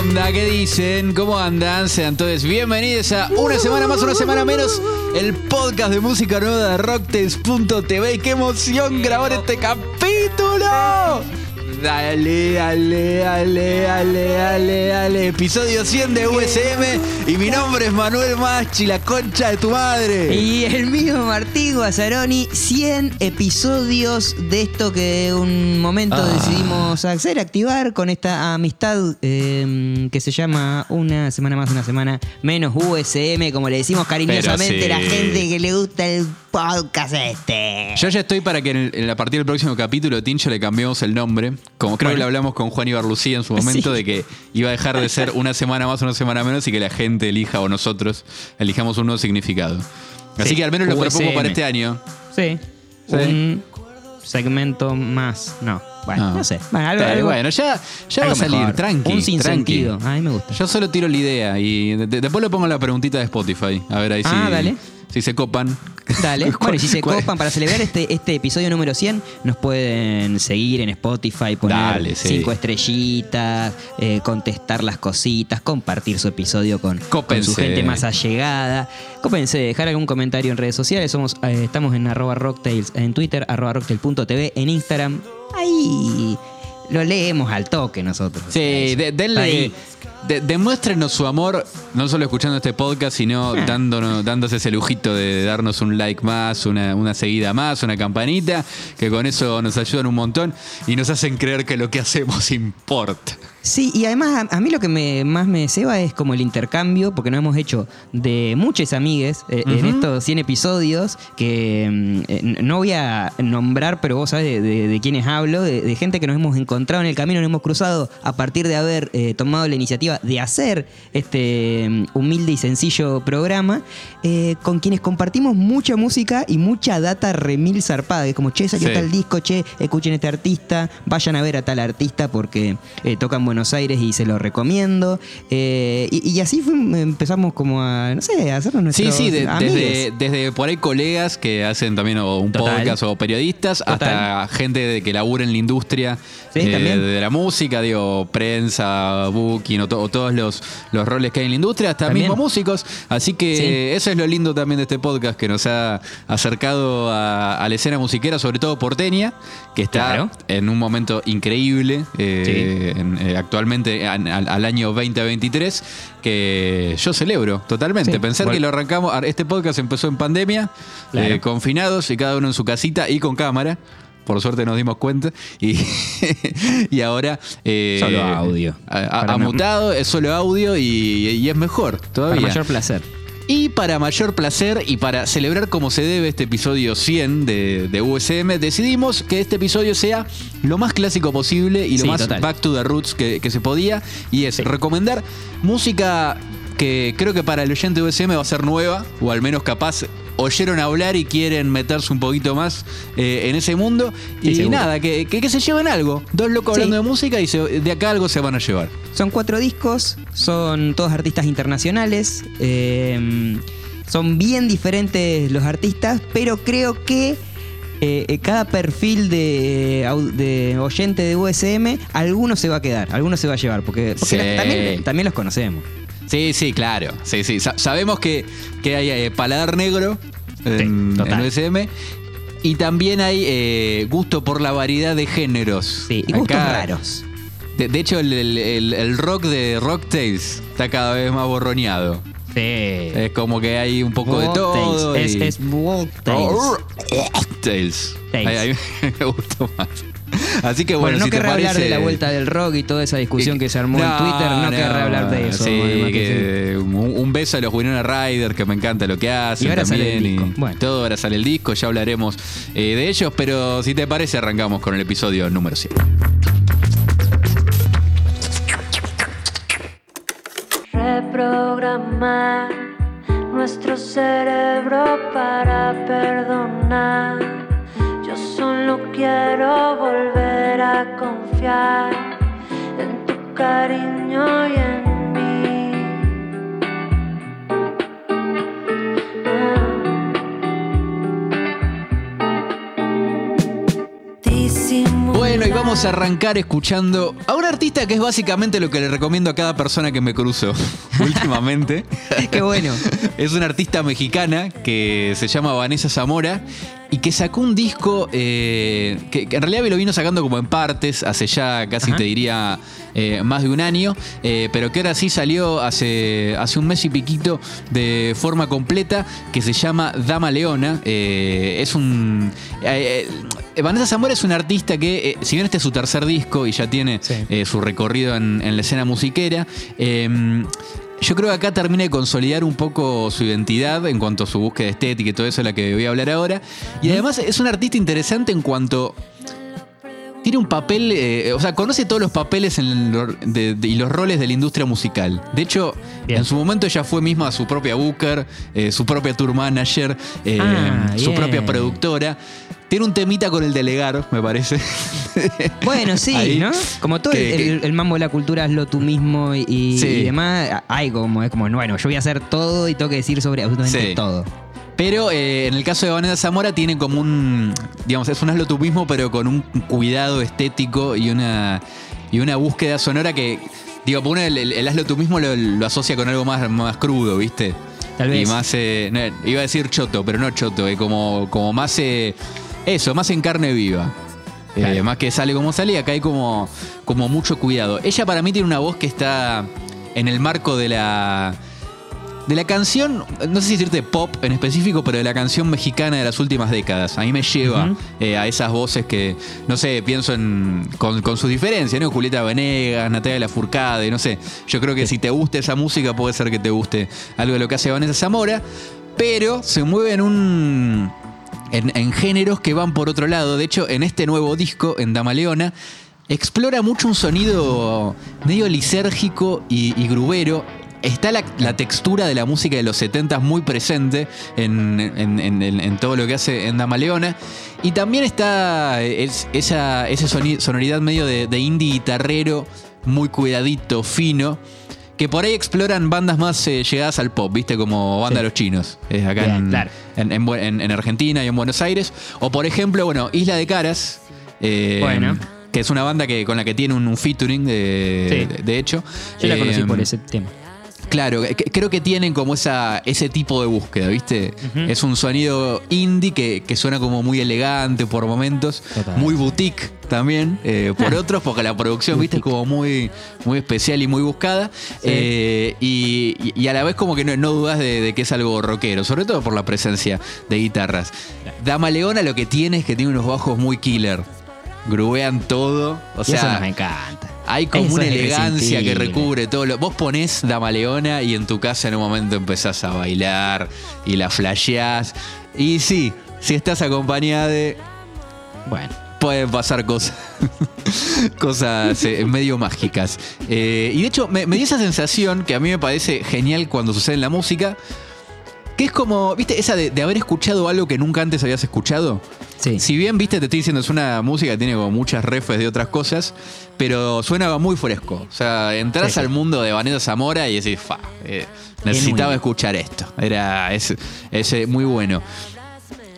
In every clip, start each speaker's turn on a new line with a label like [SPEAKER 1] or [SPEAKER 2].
[SPEAKER 1] onda? ¿Qué dicen? ¿Cómo andan? Sean todos bienvenidos a una semana más, una semana menos, el podcast de música nueva de Rocktails.tv. ¡Qué emoción grabar este capítulo! Dale, dale, dale, dale, dale, dale. Episodio 100 de USM. Y mi nombre es Manuel Machi, la concha de tu madre.
[SPEAKER 2] Y el mío Martín Guazzaroni, 100 episodios de esto que un momento
[SPEAKER 1] Ah.
[SPEAKER 2] decidimos hacer, activar con esta amistad eh, que se llama Una semana más, una semana menos USM, como le decimos cariñosamente
[SPEAKER 1] sí.
[SPEAKER 2] la gente que le gusta el podcast este.
[SPEAKER 1] Yo ya estoy para que en, el- en- a partir del próximo capítulo de Tincho le cambiemos el nombre. Como creo que lo hablamos con Juan Ibarlucía en su momento,
[SPEAKER 2] Sí.
[SPEAKER 1] de que iba a dejar de ser una semana más, una semana menos y que la gente elija o nosotros elijamos un nuevo significado. Así
[SPEAKER 2] Sí.
[SPEAKER 1] que al menos lo propongo
[SPEAKER 2] USM.
[SPEAKER 1] para este año.
[SPEAKER 2] Sí.
[SPEAKER 1] Sí.
[SPEAKER 2] Un segmento más. No. Bueno,
[SPEAKER 1] Ah.
[SPEAKER 2] no sé. Bueno, algo,
[SPEAKER 1] Pero
[SPEAKER 2] algo-
[SPEAKER 1] bueno, ya, ya va a salir,
[SPEAKER 2] mejor.
[SPEAKER 1] tranqui.
[SPEAKER 2] Un
[SPEAKER 1] tranqui.
[SPEAKER 2] sinsentido. A mí me gusta.
[SPEAKER 1] Yo solo tiro la idea y de- de- después le pongo la preguntita de Spotify. A ver ahí
[SPEAKER 2] Ah,
[SPEAKER 1] si,
[SPEAKER 2] dale.
[SPEAKER 1] Si se copan.
[SPEAKER 2] Dale. Bueno, y si se
[SPEAKER 1] ¿Cuál-
[SPEAKER 2] copan para celebrar este, este episodio número 100, nos pueden seguir en Spotify, poner
[SPEAKER 1] Dale, sí.
[SPEAKER 2] cinco estrellitas, eh, contestar las cositas, compartir su episodio con, su gente más allegada. Cópense, dejar algún comentario en redes sociales. Somos, eh, estamos en arroba rocktails en Twitter, arroba rocktail.tv, en Instagram. Ahí lo leemos al toque nosotros.
[SPEAKER 1] Sí, de- denle. De- demuéstrenos su amor, no solo escuchando este podcast, sino
[SPEAKER 2] Ah.
[SPEAKER 1] dándonos, dándose ese lujito de darnos un like más, una, una seguida más, una campanita, que con eso nos ayudan un montón y nos hacen creer que lo que hacemos importa.
[SPEAKER 2] Sí, y además a, a mí lo que me, más me ceba es como el intercambio, porque nos hemos hecho de muchas amigues eh, en estos 100 episodios, que mm, eh, no voy a nombrar, pero vos sabés de, de- de quiénes hablo, de, de gente que nos hemos encontrado en el camino, nos hemos cruzado a partir de haber eh, tomado la iniciativa de hacer este mm, humilde y sencillo programa, eh, con quienes compartimos mucha música y mucha data remil zarpada, que es como, che, salió
[SPEAKER 1] Sí.
[SPEAKER 2] tal disco, che, escuchen este artista, vayan a ver a tal artista porque toca en Buenos Aires y se lo recomiendo. Eh, y, y así empezamos como a, no sé, a hacernos
[SPEAKER 1] Sí,
[SPEAKER 2] nuestros
[SPEAKER 1] sí, de-
[SPEAKER 2] amigues.
[SPEAKER 1] desde, desde por ahí colegas que hacen también o un
[SPEAKER 2] Total.
[SPEAKER 1] podcast o periodistas, hasta gente de que labura en la industria
[SPEAKER 2] Sí,
[SPEAKER 1] eh, de la música, digo, prensa, booking o, to- o todos los, los roles que hay en la industria, hasta mismos músicos. Así que
[SPEAKER 2] Sí.
[SPEAKER 1] eso es lo lindo también de este podcast que nos ha acercado a, a la escena musiquera, sobre todo porteña, que está
[SPEAKER 2] Claro.
[SPEAKER 1] en un momento increíble eh, en- eh, actualmente an- al, al año 2023 que yo celebro totalmente.
[SPEAKER 2] Sí.
[SPEAKER 1] Pensar
[SPEAKER 2] Bueno.
[SPEAKER 1] que lo arrancamos, este podcast empezó en pandemia,
[SPEAKER 2] Claro.
[SPEAKER 1] eh, confinados y cada uno en su casita y con cámara. Por suerte nos dimos cuenta y, y ahora eh,
[SPEAKER 2] Solo audio.
[SPEAKER 1] Ha, mutado, es solo audio y, y es mejor
[SPEAKER 2] Para
[SPEAKER 1] todavía.
[SPEAKER 2] mayor placer.
[SPEAKER 1] Y para mayor placer y para celebrar como se debe este episodio 100 de, de USM, decidimos que este episodio sea lo más clásico posible y lo
[SPEAKER 2] Sí,
[SPEAKER 1] más
[SPEAKER 2] total.
[SPEAKER 1] back to the roots que, que se podía. Y es recomendar música que creo que para el oyente de USM va a ser nueva, o al menos capaz oyeron hablar y quieren meterse un poquito más eh, en ese mundo.
[SPEAKER 2] Sí,
[SPEAKER 1] y
[SPEAKER 2] seguro.
[SPEAKER 1] nada, que, que- que se lleven algo. Dos locos
[SPEAKER 2] Sí.
[SPEAKER 1] hablando de música y se- de acá algo se van a llevar.
[SPEAKER 2] Son cuatro discos, son todos artistas internacionales, eh, son bien diferentes los artistas, pero creo que eh, eh, cada perfil de, oyente de USM, alguno se va a quedar, alguno se va a llevar, porque, porque
[SPEAKER 1] Sí.
[SPEAKER 2] las- también, también los conocemos.
[SPEAKER 1] Sí, sí, claro. Sí, sí. Sa- sabemos que, que hay eh, paladar negro en,
[SPEAKER 2] Sí, total.
[SPEAKER 1] en USM. Y también hay eh, gusto por la variedad de géneros.
[SPEAKER 2] Sí, y gustos
[SPEAKER 1] Acá-
[SPEAKER 2] raros.
[SPEAKER 1] De, de hecho, el, el- el- el rock de Rocktails está cada vez más borroneado.
[SPEAKER 2] Sí.
[SPEAKER 1] Es como que hay un poco de todo.
[SPEAKER 2] Es,
[SPEAKER 1] y-
[SPEAKER 2] es.
[SPEAKER 1] Rocktails.
[SPEAKER 2] Tales.
[SPEAKER 1] Ahí me gustó más. Así que
[SPEAKER 2] Bueno,
[SPEAKER 1] bueno,
[SPEAKER 2] no
[SPEAKER 1] si te
[SPEAKER 2] querrá hablar
[SPEAKER 1] parece-
[SPEAKER 2] de la vuelta del rock y toda esa discusión que se armó en Twitter, no, querrá hablar de eso.
[SPEAKER 1] Sí,
[SPEAKER 2] además que
[SPEAKER 1] que un, beso a los Winona Ryder, que me encanta lo que hacen
[SPEAKER 2] Y ahora sale
[SPEAKER 1] también.
[SPEAKER 2] el disco.
[SPEAKER 1] y
[SPEAKER 2] Bueno.
[SPEAKER 1] Todo ahora sale el disco, ya hablaremos eh, de ellos, pero si te parece, arrancamos con el episodio número 100.
[SPEAKER 3] Reprogramar nuestro cerebro para perdonar. Quiero volver a confiar en tu cariño y en mí. Ah.
[SPEAKER 1] Bueno, y vamos vamos a arrancar escuchando a un artista que es básicamente lo que le recomiendo a cada persona que me cruzo últimamente.
[SPEAKER 2] Qué bueno.
[SPEAKER 1] Es una artista mexicana que se llama Vanessa Zamora y que sacó un disco eh, que, que en realidad lo vino sacando como en partes, hace ya casi
[SPEAKER 2] Ajá.
[SPEAKER 1] te diría eh, más de un año, eh, pero que ahora sí salió hace, hace un mes y piquito de forma completa, que se llama Dama Leona. Es un... Vanessa Zamora es una artista que, si bien este es su tercer disco y ya tiene
[SPEAKER 2] Sí.
[SPEAKER 1] su recorrido en, en la escena musiquera, yo creo que acá termina de consolidar un poco su identidad en cuanto a su búsqueda estética y todo eso de la que voy a hablar ahora. Y además es un artista interesante en cuanto tiene un papel, eh, o sea, conoce todos los papeles en lo- de- de- y los roles de la industria musical. De hecho,
[SPEAKER 2] Bien.
[SPEAKER 1] en su momento ella fue misma su propia booker, eh, su propia tour manager, eh,
[SPEAKER 2] Ah,
[SPEAKER 1] su propia productora. Tiene un temita con el delegar, me parece.
[SPEAKER 2] Bueno, sí,
[SPEAKER 1] Ahí.
[SPEAKER 2] ¿no? Como todo
[SPEAKER 1] Que-
[SPEAKER 2] el, el- el mambo de la cultura, hazlo tú mismo y, demás. Hay como, es como, bueno, yo voy a hacer todo y tengo que decir sobre absolutamente
[SPEAKER 1] Sí.
[SPEAKER 2] todo.
[SPEAKER 1] Pero eh, en el caso de Vanessa Zamora tiene como un, digamos, es un mismo, pero con un cuidado estético y una, y una búsqueda sonora que, digo, uno el, el- el mismo lo, lo asocia con algo más, más crudo, ¿viste?
[SPEAKER 2] Tal vez.
[SPEAKER 1] Y más, eh, no, iba a decir choto, pero no choto, eh, como, como más, eh, eso, más en carne viva. Eh,
[SPEAKER 2] Claro.
[SPEAKER 1] más que sale como sale, acá hay como, como mucho cuidado. Ella para mí tiene una voz que está en el marco de la, de la canción, no sé si decirte pop en específico, pero de la canción mexicana de las últimas décadas. A mí me lleva eh, a esas voces que, no sé, pienso en con, con sus diferencias, ¿no? Julieta Venegas, Natalia Lafourcade, no sé. Yo creo que si te gusta esa música, puede ser que te guste algo de lo que hace Vanessa Zamora, pero se mueve en un. En, en géneros que van por otro lado. De hecho, en este nuevo disco, en Dama Leona, explora mucho un sonido medio lisérgico y, y grubero. Está la, la textura de la música de los 70 muy presente en, en- en- en- en todo lo que hace en Dama Leona. Y también está es- esa, sonoridad medio de, de indie guitarrero, muy cuidadito, fino. Que por ahí exploran bandas más eh, llegadas al pop, ¿viste? Como Banda
[SPEAKER 2] Sí.
[SPEAKER 1] Los Chinos, eh, acá
[SPEAKER 2] Bien,
[SPEAKER 1] en,
[SPEAKER 2] claro.
[SPEAKER 1] Argentina y en Buenos Aires. O por ejemplo, bueno, Isla de Caras. eh,
[SPEAKER 2] Bueno.
[SPEAKER 1] Que es una banda que, con la que tiene un, un featuring, de,
[SPEAKER 2] Sí.
[SPEAKER 1] de- de hecho.
[SPEAKER 2] Yo la conocí
[SPEAKER 1] Eh,
[SPEAKER 2] por ese tema.
[SPEAKER 1] Claro, que- creo que tienen como esa, ese tipo de búsqueda, ¿viste? Es un sonido indie que, que suena como muy elegante por momentos,
[SPEAKER 2] Total.
[SPEAKER 1] muy boutique también, eh, por otros, porque la producción, ¿viste? Es como muy, muy especial y muy buscada. Eh, y, y a la vez como que no, no dudas de, de que es algo rockero, sobre todo por la presencia de guitarras. Dama Leona lo que tiene es que tiene unos bajos muy killer. Grubean todo. O
[SPEAKER 2] Y eso
[SPEAKER 1] sea,
[SPEAKER 2] nos encanta.
[SPEAKER 1] Hay como
[SPEAKER 2] Eso
[SPEAKER 1] una elegancia que recubre todo lo. Vos ponés Dama Leona y en tu casa en un momento empezás a bailar y la flasheás. Y sí, si estás acompañada de.
[SPEAKER 2] Bueno.
[SPEAKER 1] Pueden pasar cosas. cosas eh, medio mágicas. Eh, y de hecho, me, me dio esa sensación que a mí me parece genial cuando sucede en la música. Que es como, ¿viste? Esa de, de haber escuchado algo que nunca antes habías escuchado.
[SPEAKER 2] Sí.
[SPEAKER 1] Si bien, viste, te estoy diciendo, es una música que tiene como muchas refes de otras cosas, pero suena muy fresco. O sea, entras
[SPEAKER 2] Sí,
[SPEAKER 1] al mundo de Vanessa Zamora y decís, fa, eh, necesitaba escuchar esto. Era es, es, eh, muy bueno.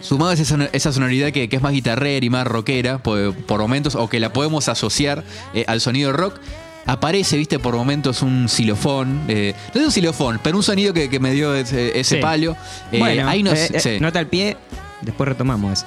[SPEAKER 1] Sumado a esa, esa sonoridad que, que es más guitarrera y más rockera por, por momentos, o que la podemos asociar eh, al sonido rock, aparece, viste, por momentos un xilofón. eh, no es un xilofón, pero un sonido que, que me dio ese, ese
[SPEAKER 2] Sí.
[SPEAKER 1] palo. Eh,
[SPEAKER 2] bueno,
[SPEAKER 1] ahí nos- sí.
[SPEAKER 2] nota al pie, después retomamos eso.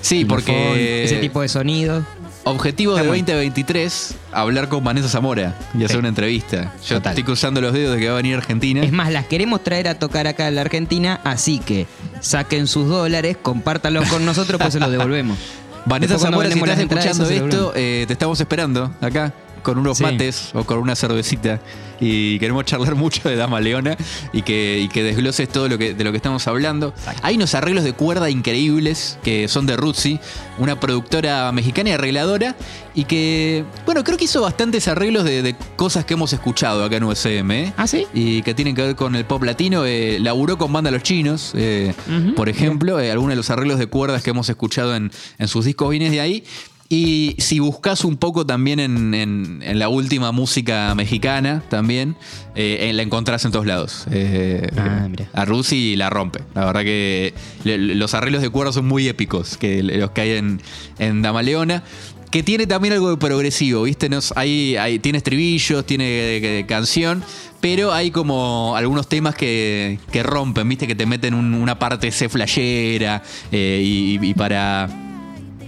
[SPEAKER 1] Sí, porque
[SPEAKER 2] Ese tipo de sonido.
[SPEAKER 1] objetivo de
[SPEAKER 2] Está bueno.
[SPEAKER 1] 2023, hablar con Vanessa Zamora y hacer una entrevista. Yo
[SPEAKER 2] Total.
[SPEAKER 1] estoy cruzando los dedos de que va a venir a Argentina.
[SPEAKER 2] Es más, las queremos traer a tocar acá en la Argentina, así que saquen sus dólares, compártanlos con nosotros, pues se los devolvemos.
[SPEAKER 1] Vanessa
[SPEAKER 2] Después
[SPEAKER 1] Zamora, si estás escuchando esto, eh, te estamos esperando acá con unos
[SPEAKER 2] Sí.
[SPEAKER 1] mates o con una cervecita y queremos charlar mucho de Dama Leona y que, y que desgloses todo lo que, de lo que estamos hablando. Hay unos arreglos de cuerda increíbles que son de Ruzzi, una productora mexicana y arregladora y que, bueno, creo que hizo bastantes arreglos de, de cosas que hemos escuchado acá en USM. ¿eh?
[SPEAKER 2] ¿Ah, sí?
[SPEAKER 1] y que tienen que ver con el pop latino. Eh, laburó con Banda Los Chinos, eh, por ejemplo. Eh, algunos de los arreglos de cuerdas que hemos escuchado en, en sus discos vienen de ahí. Y si buscas un poco también en, en- en la última música mexicana, también, eh, eh, la encontrás en todos lados. Eh,
[SPEAKER 2] Ah, mira.
[SPEAKER 1] a Rusi la rompe. La verdad que le- los arreglos de cuerdas son muy épicos, que los que hay en, en Dama Leona. que tiene también algo de progresivo, ¿viste? Nos, hay, hay- tiene estribillos, tiene eh, canción, pero hay como algunos temas que, que rompen, ¿viste? Que te meten un- una parte C flashera eh, y, y para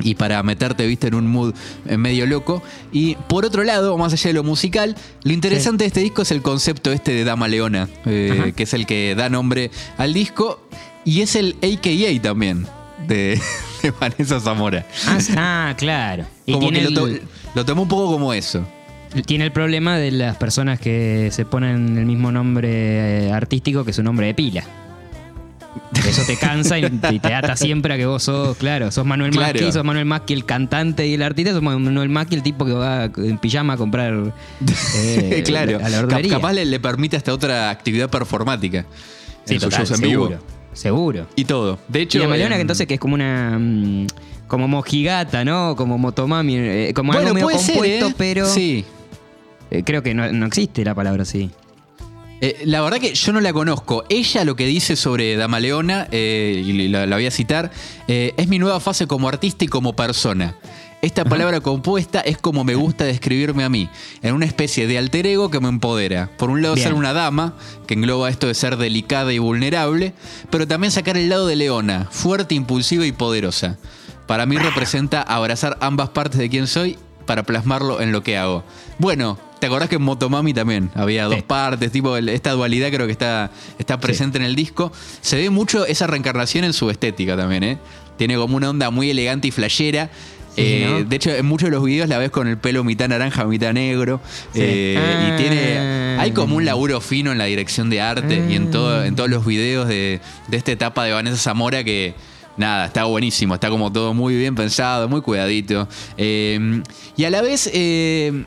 [SPEAKER 1] y para meterte, viste, en un mood eh, medio loco. Y por otro lado, más allá de lo musical, lo interesante de este disco es el concepto este de Dama Leona, eh, que es el que da nombre al disco, y es el AKA también de, de Vanessa Zamora.
[SPEAKER 2] Ah, ah, claro. Y
[SPEAKER 1] Como
[SPEAKER 2] tiene
[SPEAKER 1] que lo,
[SPEAKER 2] el,
[SPEAKER 1] to- lo tomó un poco como eso.
[SPEAKER 2] tiene el problema de las personas que se ponen el mismo nombre eh, artístico que su nombre de pila. Eso te cansa y, te ata siempre a que vos sos, claro, sos Manuel
[SPEAKER 1] Claro.
[SPEAKER 2] Macchi, sos Manuel Macchi el cantante y el artista, sos Manuel Macchi el tipo que va en pijama a comprar eh,
[SPEAKER 1] claro,
[SPEAKER 2] a la
[SPEAKER 1] Cap- capaz le, le permite hasta otra actividad performática
[SPEAKER 2] Sí,
[SPEAKER 1] en sus
[SPEAKER 2] total,
[SPEAKER 1] shows en vivo.
[SPEAKER 2] seguro, seguro.
[SPEAKER 1] Y todo. De hecho,
[SPEAKER 2] y la Maleona
[SPEAKER 1] em,
[SPEAKER 2] que entonces que es como una mm, como mojigata, ¿no? Como motomami, eh, como
[SPEAKER 1] bueno,
[SPEAKER 2] algo medio
[SPEAKER 1] ser,
[SPEAKER 2] compuesto,
[SPEAKER 1] ¿eh?
[SPEAKER 2] pero
[SPEAKER 1] Sí.
[SPEAKER 2] eh, creo que no, no existe la palabra así.
[SPEAKER 1] Eh, la verdad que yo no la conozco. Ella lo que dice sobre Dama Leona, eh, y la, la voy a citar, eh, es mi nueva fase como artista y como persona. Esta palabra compuesta es como me gusta describirme a mí, en una especie de alter ego que me empodera. Por un lado
[SPEAKER 2] Bien.
[SPEAKER 1] ser una dama, que engloba esto de ser delicada y vulnerable, pero también sacar el lado de Leona, fuerte, impulsiva y poderosa. Para mí representa abrazar ambas partes de quien soy para plasmarlo en lo que hago. Bueno, ¿te acordás que en Motomami también había dos
[SPEAKER 2] Sí.
[SPEAKER 1] partes? Tipo, el- esta dualidad creo que está, está presente en el disco. Se ve mucho esa reencarnación en su estética también, ¿eh? Tiene como una onda muy elegante y flashera.
[SPEAKER 2] Sí,
[SPEAKER 1] Eh,
[SPEAKER 2] ¿no?
[SPEAKER 1] De hecho, en muchos de los videos la ves con el pelo mitad naranja, mitad negro.
[SPEAKER 2] Sí.
[SPEAKER 1] Eh,
[SPEAKER 2] Ah.
[SPEAKER 1] Y tiene. Hay como un laburo fino en la dirección de arte y en, todo, en todos los videos de, de esta etapa de Vanessa Zamora que. Nada, está buenísimo, está como todo muy bien pensado, muy cuidadito. Eh, y a la vez, eh,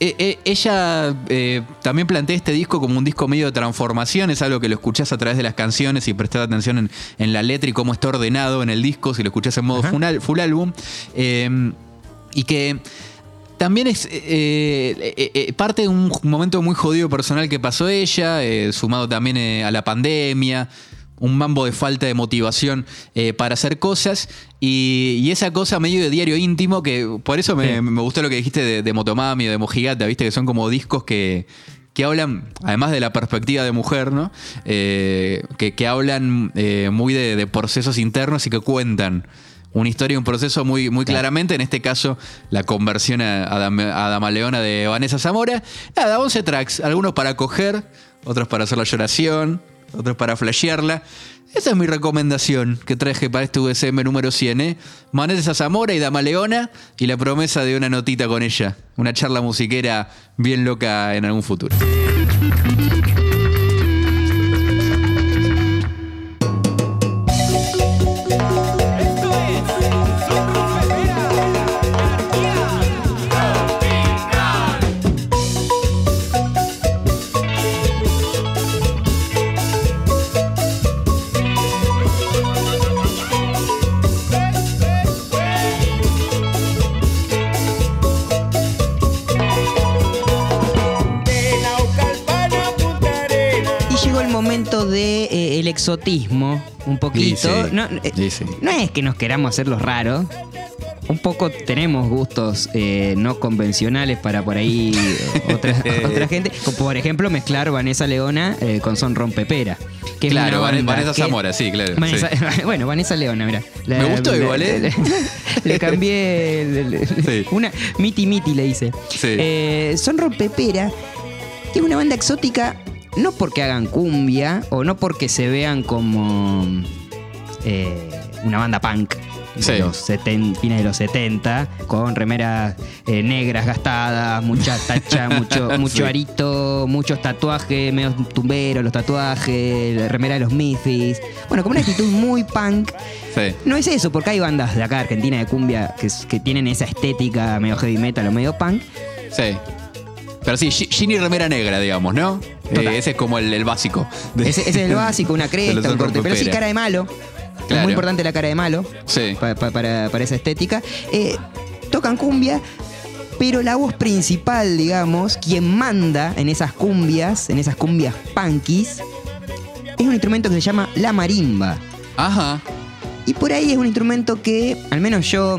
[SPEAKER 1] eh, eh, ella eh, también plantea este disco como un disco medio de transformación, es algo que lo escuchás a través de las canciones y prestás atención en, en la letra y cómo está ordenado en el disco, si lo escuchás en modo full, full álbum. Eh, y que también es eh, parte de un momento muy jodido personal que pasó ella, sumado también a la pandemia, un mambo de falta de motivación eh, para hacer cosas y, y esa cosa medio de diario íntimo que por eso me,
[SPEAKER 2] Sí.
[SPEAKER 1] me gustó lo que dijiste de, de Motomami o de Mojigata, viste que son como discos que, que hablan, además de la perspectiva de mujer, ¿no? Eh, que, que hablan eh, muy de, de procesos internos y que cuentan una historia y un proceso muy, muy
[SPEAKER 2] Claro.
[SPEAKER 1] claramente. En este caso, la conversión a, a, Dam- a Dama Leona de Vanessa Zamora. Nada, 11 tracks, algunos para coger, otros para hacer la lloración, otros para flashearla. Esa es mi recomendación que traje para este USM número 100, ¿eh? Vanessa Zamora y Dama Leona y la promesa de una notita con ella. Una charla musiquera bien loca en algún futuro.
[SPEAKER 2] Exotismo, un poquito. No, eh, no es que nos queramos hacer los raros. Un poco tenemos gustos eh, no convencionales para por ahí eh, otra, otra gente. Como por ejemplo mezclar Vanessa Leona eh, con Son Rompepera. Que
[SPEAKER 1] Claro, Van- Vanessa
[SPEAKER 2] que-
[SPEAKER 1] Zamora, sí, claro.
[SPEAKER 2] Vanessa-
[SPEAKER 1] sí.
[SPEAKER 2] Bueno, Vanessa Leona, mira.
[SPEAKER 1] Me gustó igual, ¿eh?
[SPEAKER 2] Le, le cambié el-
[SPEAKER 1] Sí.
[SPEAKER 2] una miti miti le hice.
[SPEAKER 1] Sí.
[SPEAKER 2] Eh, Son Rompepera es una banda exótica no porque hagan cumbia o no porque se vean como eh, una banda punk de
[SPEAKER 1] Sí.
[SPEAKER 2] los seten- fines de los 70 con remeras eh, negras gastadas, mucha tacha, mucho, mucho
[SPEAKER 1] Sí.
[SPEAKER 2] arito, muchos tatuajes, medio tumberos los tatuajes, la remera de los Misfits. Bueno, como una actitud muy punk.
[SPEAKER 1] Sí.
[SPEAKER 2] No es eso, porque hay bandas de acá, Argentina, de cumbia, que, que tienen esa estética medio heavy metal o medio punk.
[SPEAKER 1] Sí. Pero sí, Gi- Ginny Remera Negra, digamos, ¿no? Eh, ese es como el, el básico. de-
[SPEAKER 2] Ese, ese es el básico, una cresta, un corte. Pero sí, cara de malo. Es
[SPEAKER 1] Claro.
[SPEAKER 2] muy importante la cara de malo
[SPEAKER 1] Sí.
[SPEAKER 2] pa- pa- para, para esa estética. Eh, tocan cumbia, pero la voz principal, digamos, quien manda en esas cumbias, en esas cumbias punkis, es un instrumento que se llama la marimba.
[SPEAKER 1] Ajá.
[SPEAKER 2] Y por ahí es un instrumento que, al menos yo,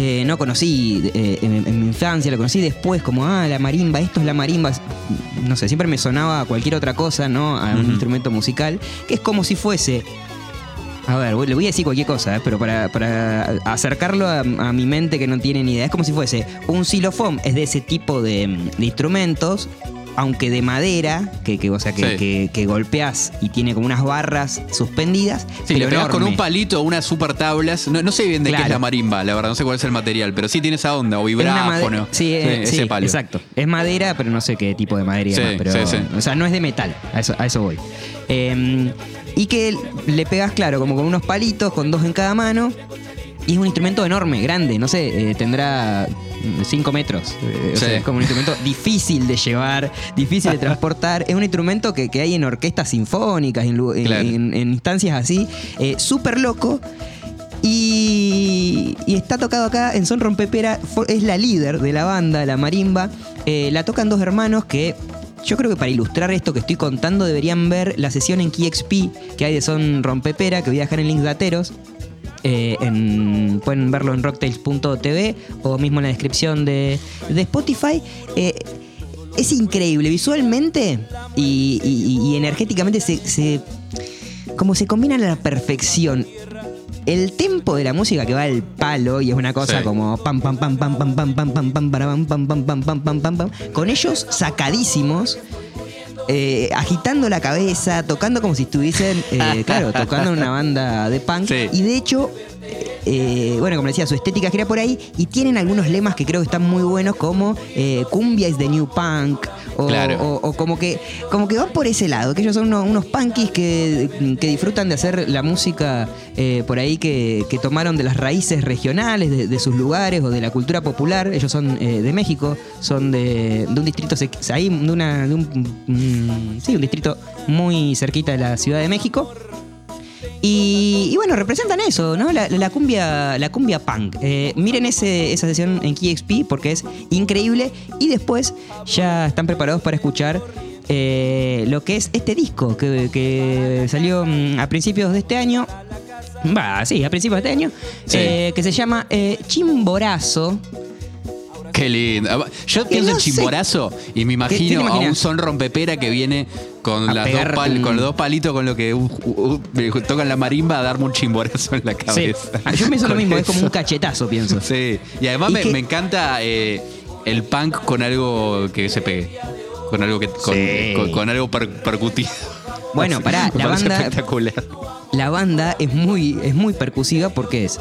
[SPEAKER 2] eh, no conocí eh, en, en mi infancia, lo conocí después, como, ah, la marimba, esto es la marimba. No sé, siempre me sonaba a cualquier otra cosa, ¿no? A un instrumento musical, que es como si fuese. A ver, le voy a decir cualquier cosa, ¿eh? pero para, para acercarlo a, a mi mente que no tiene ni idea, es como si fuese un xilofón, es de ese tipo de, de instrumentos, aunque de madera, que, que, o sea, que,
[SPEAKER 1] Sí.
[SPEAKER 2] que, y tiene como unas barras suspendidas.
[SPEAKER 1] Sí, le
[SPEAKER 2] pero
[SPEAKER 1] pegás con un palito o unas super tablas. No, no sé bien de qué es la marimba, la verdad, no sé cuál es el material, pero sí tiene esa onda, o vibráfono.
[SPEAKER 2] Sí, eh,
[SPEAKER 1] ese
[SPEAKER 2] sí,
[SPEAKER 1] palo.
[SPEAKER 2] exacto. Es madera, pero no sé qué tipo de madera y
[SPEAKER 1] Sí,
[SPEAKER 2] demás, pero,
[SPEAKER 1] sí, sí.
[SPEAKER 2] O sea, no es de metal. A eso, a eso voy. Eh, y que le pegas, claro, como con unos palitos, con dos en cada mano. Y es un instrumento enorme, grande, no sé, eh, tendrá 5 metros. Eh, o
[SPEAKER 1] Sí.
[SPEAKER 2] sea, es como un instrumento difícil de llevar, difícil de transportar. Es un instrumento que, que hay en orquestas sinfónicas, en, lu- en-
[SPEAKER 1] Claro.
[SPEAKER 2] en- en instancias así. eh, Súper loco. Y, y está tocado acá en Son Rompepera, es la líder de la banda, la marimba. Eh, la tocan dos hermanos que yo creo que para ilustrar esto que estoy contando deberían ver la sesión en KeyXP que hay de Son Rompepera, que voy a dejar en links dateros. Eh, en- pueden verlo en rocktails.tv o mismo en la descripción de, de Spotify. Eh, es increíble visualmente y, y- y energéticamente se, se- como se combinan a la perfección el tempo de la música que va al palo y es una cosa
[SPEAKER 1] Sí.
[SPEAKER 2] como pam pam pam pam pam pam pam pam pam pam pam pam pam pam pam pam con ellos sacadísimos eh, agitando la cabeza tocando como si estuviesen eh, claro tocando una banda de punk
[SPEAKER 1] Sí.
[SPEAKER 2] y de hecho eh, bueno, como decía, su estética gira por ahí y tienen algunos lemas que creo que están muy buenos como eh, cumbia is the new punk o,
[SPEAKER 1] Claro.
[SPEAKER 2] o- o como que como que van por ese lado, que ellos son unos, unos punkis que, que disfrutan de hacer la música eh, por ahí que, que tomaron de las raíces regionales de, de sus lugares o de la cultura popular. Ellos son eh, de México, son de, de un distrito ahí, de una de un, mm, sí, un distrito muy cerquita de la Ciudad de México. Y, y bueno, representan eso, ¿no? La, la cumbia, la cumbia punk. Eh, miren ese- esa sesión en KeyXP porque es increíble. Y después ya están preparados para escuchar eh, lo que es este disco que, que salió mm, a principios de este año. Va, sí, a principios de este año.
[SPEAKER 1] Sí.
[SPEAKER 2] eh, que se llama Chimborazo.
[SPEAKER 1] Qué lindo. Yo pienso
[SPEAKER 2] no
[SPEAKER 1] en chimborazo y me
[SPEAKER 2] ¿Qué- qué
[SPEAKER 1] imagino a un son rompepera que viene con, las dos pal- con los dos palitos con lo que uh, uh, uh, tocan la marimba a darme un chimborazo en la cabeza.
[SPEAKER 2] Yo pienso lo mismo, es como un cachetazo, pienso.
[SPEAKER 1] Sí. Y además
[SPEAKER 2] Y
[SPEAKER 1] me, encanta eh, el punk con algo que se pegue. Con algo que con,
[SPEAKER 2] Sí.
[SPEAKER 1] con- con algo per- percutido.
[SPEAKER 2] Bueno, pará, la banda-
[SPEAKER 1] espectacular.
[SPEAKER 2] La banda es muy, es muy percusiva porque es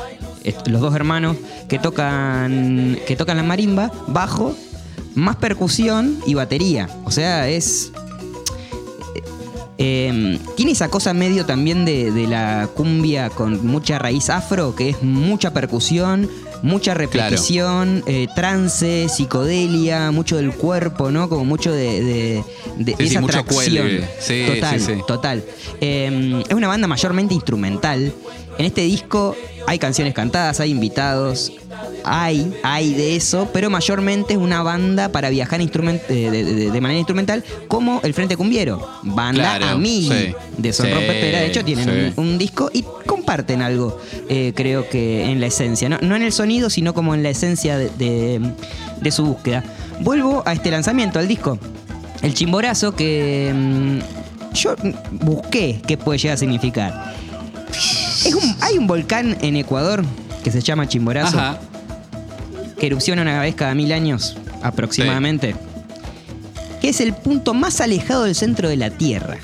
[SPEAKER 2] los dos hermanos que tocan, que tocan la marimba, bajo, más percusión y batería. O sea, es. eh, tiene esa cosa medio también de, de la cumbia con mucha raíz afro, que es mucha percusión, mucha repetición, eh, trance, psicodelia, mucho del cuerpo, ¿no? Como mucho de, de- de
[SPEAKER 1] Sí, sí,
[SPEAKER 2] esa
[SPEAKER 1] mucho. Sí,
[SPEAKER 2] total,
[SPEAKER 1] sí, sí.
[SPEAKER 2] total. Eh, es una banda mayormente instrumental. En este disco hay canciones cantadas, hay invitados, hay, hay de eso, pero mayormente es una banda para viajar instrument- eh, de, de- de manera instrumental, como el Frente Cumbiero, banda
[SPEAKER 1] Claro,
[SPEAKER 2] amiga
[SPEAKER 1] sí.
[SPEAKER 2] de Son
[SPEAKER 1] Sí.
[SPEAKER 2] De hecho, tienen
[SPEAKER 1] sí.
[SPEAKER 2] un, un disco y comparten algo, eh, creo que en la esencia. ¿no? no en el sonido, sino como en la esencia de, de- de su búsqueda. Vuelvo a este lanzamiento, al disco. El chimborazo que mm, yo busqué qué puede llegar a significar. Es un- hay un volcán en Ecuador que se llama Chimborazo,
[SPEAKER 1] Ajá.
[SPEAKER 2] que erupciona una vez cada mil años aproximadamente, que es el punto más alejado del centro de la Tierra.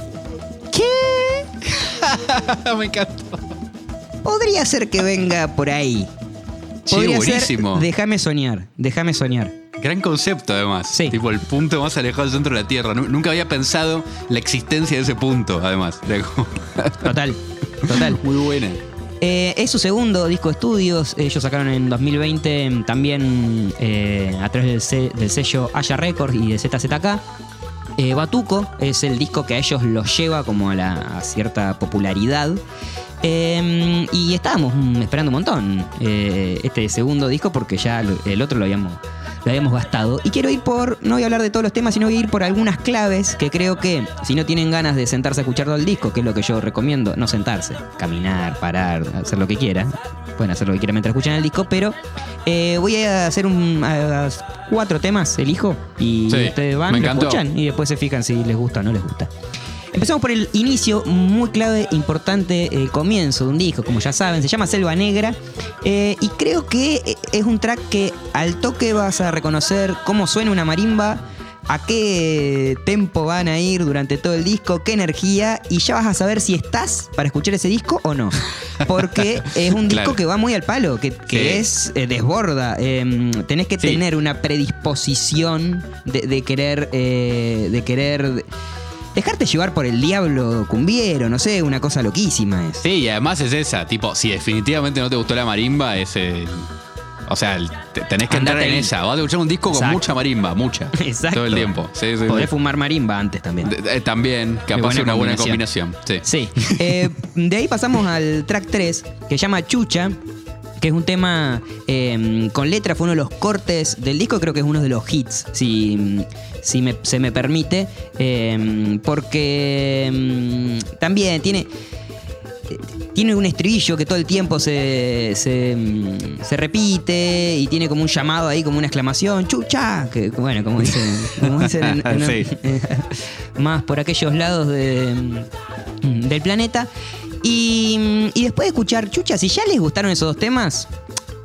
[SPEAKER 1] me encantó.
[SPEAKER 2] Podría ser que venga por ahí. Podría
[SPEAKER 1] buenísimo.
[SPEAKER 2] ser, déjame soñar, déjame soñar.
[SPEAKER 1] Gran concepto, además.
[SPEAKER 2] Sí.
[SPEAKER 1] Tipo, el punto más alejado del centro de la Tierra. Nu- Nunca había pensado la existencia de ese punto, además.
[SPEAKER 2] Total, total.
[SPEAKER 1] Muy buena.
[SPEAKER 2] Eh, es su segundo disco de estudios. Ellos sacaron en 2020 mm, también eh, a través del, se- del sello Aya Records y de ZZK. Eh, Batuco es el disco que a ellos los lleva como a, la, a cierta popularidad. Eh, y estábamos mm, esperando un montón eh, este segundo disco porque ya el otro lo habíamos, lo habíamos gastado. Y quiero ir por, no voy a hablar de todos los temas, sino voy a ir por algunas claves que creo que si no tienen ganas de sentarse a escuchar todo el disco, que es lo que yo recomiendo, no sentarse, caminar, parar, hacer lo que quiera. pueden hacer lo que quieran mientras escuchan el disco, pero eh, voy a hacer un, a- a cuatro temas, elijo, y
[SPEAKER 1] Sí,
[SPEAKER 2] ustedes van, lo escuchan y después se fijan si les gusta o no les gusta. Empezamos por el inicio, muy clave, importante, el comienzo de un disco, como ya saben, se llama Selva Negra. eh, y creo que eh, es un track que al toque vas a reconocer cómo suena una marimba, a qué tempo van a ir durante todo el disco, qué energía, y ya vas a saber si estás para escuchar ese disco o no. Porque es un disco
[SPEAKER 1] Claro.
[SPEAKER 2] que va muy al palo, que, que
[SPEAKER 1] Sí.
[SPEAKER 2] es eh, desborda. eh, tenés que
[SPEAKER 1] Sí.
[SPEAKER 2] tener una predisposición de, de querer. eh, de querer. Dejarte llevar por el diablo cumbiero, no sé, una cosa loquísima es.
[SPEAKER 1] Sí, y además es esa, tipo, si definitivamente no te gustó la marimba, es O sea, tenés que entrar
[SPEAKER 2] Andate
[SPEAKER 1] en
[SPEAKER 2] ahí.
[SPEAKER 1] esa. Vas a escuchar un disco con mucha marimba, mucha.
[SPEAKER 2] Exacto.
[SPEAKER 1] Todo el tiempo. Sí, sí,
[SPEAKER 2] Podés
[SPEAKER 1] sí.
[SPEAKER 2] fumar marimba antes también.
[SPEAKER 1] De- de- también, capaz
[SPEAKER 2] buena
[SPEAKER 1] es una buena
[SPEAKER 2] combinación.
[SPEAKER 1] combinación. Sí.
[SPEAKER 2] Sí. Eh, de ahí pasamos al track 3, que se llama Chucha, que es un tema eh, con letra, fue uno de los cortes del disco, creo que es uno de los hits, si, si me- se me permite, eh, porque mm, también tiene... Tiene un estribillo que todo el tiempo se, se, se repite y tiene como un llamado ahí, como una exclamación, chucha, que bueno, como dicen, como dicen en- en-
[SPEAKER 1] Sí.
[SPEAKER 2] más por aquellos lados de, del planeta. Y, y después de escuchar Chucha, si ya les gustaron esos dos temas,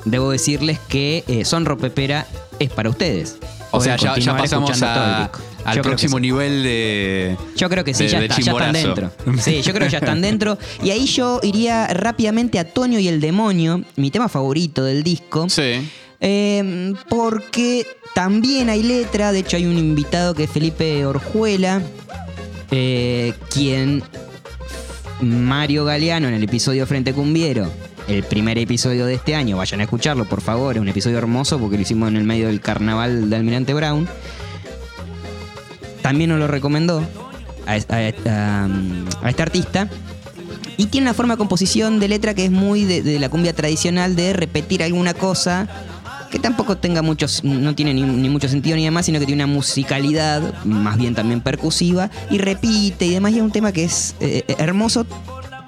[SPEAKER 2] debo decirles que eh, Son Ropepera es para ustedes.
[SPEAKER 1] O sea, ya, pasamos a- al
[SPEAKER 2] Yo
[SPEAKER 1] próximo
[SPEAKER 2] sí.
[SPEAKER 1] nivel de.
[SPEAKER 2] Yo creo que sí,
[SPEAKER 1] de-
[SPEAKER 2] ya,
[SPEAKER 1] de
[SPEAKER 2] está, ya están dentro. Sí, yo creo que ya están dentro. Y ahí yo iría rápidamente a Toño y el demonio, mi tema favorito del disco.
[SPEAKER 1] Sí.
[SPEAKER 2] Eh, porque también hay letra, de hecho hay un invitado que es Felipe Orjuela, eh, quien Mario Galeano en el episodio Frente Cumbiero, el primer episodio de este año, vayan a escucharlo por favor, es un episodio hermoso porque lo hicimos en el medio del carnaval de Almirante Brown, también nos lo recomendó a, a- a- este artista. Y tiene una forma de composición de letra que es muy de la cumbia tradicional de repetir alguna cosa que tampoco tenga muchos, no tiene ni, ni mucho sentido ni demás, sino que tiene una musicalidad, más bien también percusiva, y repite y demás, y es un tema que es eh, eh, hermoso.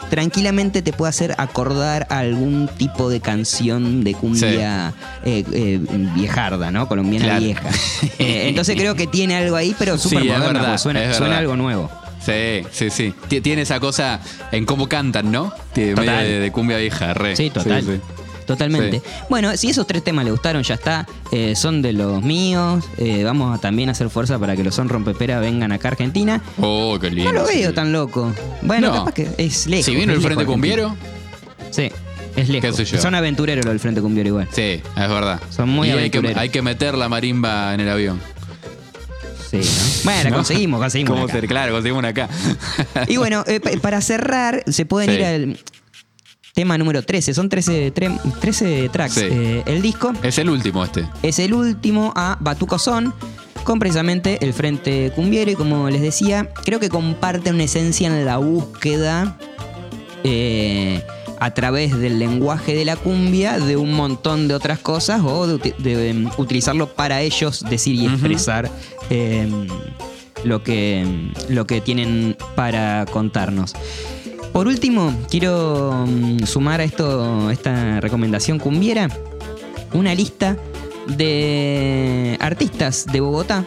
[SPEAKER 2] Tranquilamente te puede hacer acordar a algún tipo de canción de cumbia eh, eh, viejarda, ¿no? Colombiana
[SPEAKER 1] Claro.
[SPEAKER 2] vieja. Eh, entonces creo que tiene algo ahí, pero
[SPEAKER 1] Sí,
[SPEAKER 2] súper
[SPEAKER 1] verdad,
[SPEAKER 2] porque suena, suena algo nuevo.
[SPEAKER 1] Sí, sí, sí. Ti- Tiene esa cosa en cómo cantan, ¿no?
[SPEAKER 2] Total.
[SPEAKER 1] de, de cumbia vieja, re.
[SPEAKER 2] Sí, total.
[SPEAKER 1] sí.
[SPEAKER 2] Totalmente.
[SPEAKER 1] Sí.
[SPEAKER 2] Bueno, si esos tres temas le gustaron, ya está. Eh, son de los míos. Eh, vamos a también hacer fuerza para que los son rompepera vengan acá a Argentina.
[SPEAKER 1] Oh, qué lindo.
[SPEAKER 2] No lo veo
[SPEAKER 1] sí.
[SPEAKER 2] tan loco. Bueno,
[SPEAKER 1] No.
[SPEAKER 2] capaz que es lejos.
[SPEAKER 1] Si vino el Frente. Cumbiero,
[SPEAKER 2] Sí, es lejos.
[SPEAKER 1] sé yo.
[SPEAKER 2] Son aventureros los del Frente Cumbiero igual.
[SPEAKER 1] sí, es verdad.
[SPEAKER 2] Son muy
[SPEAKER 1] y hay que,
[SPEAKER 2] aventureros.
[SPEAKER 1] hay que meter la marimba en el avión.
[SPEAKER 2] Sí, ¿no? Bueno,
[SPEAKER 1] ¿No?
[SPEAKER 2] conseguimos, conseguimos.
[SPEAKER 1] ¿Cómo
[SPEAKER 2] acá.
[SPEAKER 1] ser? Claro, conseguimos una acá.
[SPEAKER 2] Y bueno, eh, pa- para cerrar, se pueden
[SPEAKER 1] Sí.
[SPEAKER 2] ir al tema número 13. Son 13, tre- 13 tracks.
[SPEAKER 1] Sí.
[SPEAKER 2] Eh, el disco
[SPEAKER 1] es el último este.
[SPEAKER 2] es el último a Batuco Son, con precisamente el Frente Cumbiero. Y como les decía, creo que comparte una esencia en la búsqueda eh, a través del lenguaje de la cumbia de un montón de otras cosas o de, uti- de, em, utilizarlo para ellos decir y
[SPEAKER 1] Ujú.
[SPEAKER 2] expresar em, lo, que, lo que tienen para contarnos. Por último, quiero mm, sumar a esto, esta recomendación cumbiera, una lista de artistas de Bogotá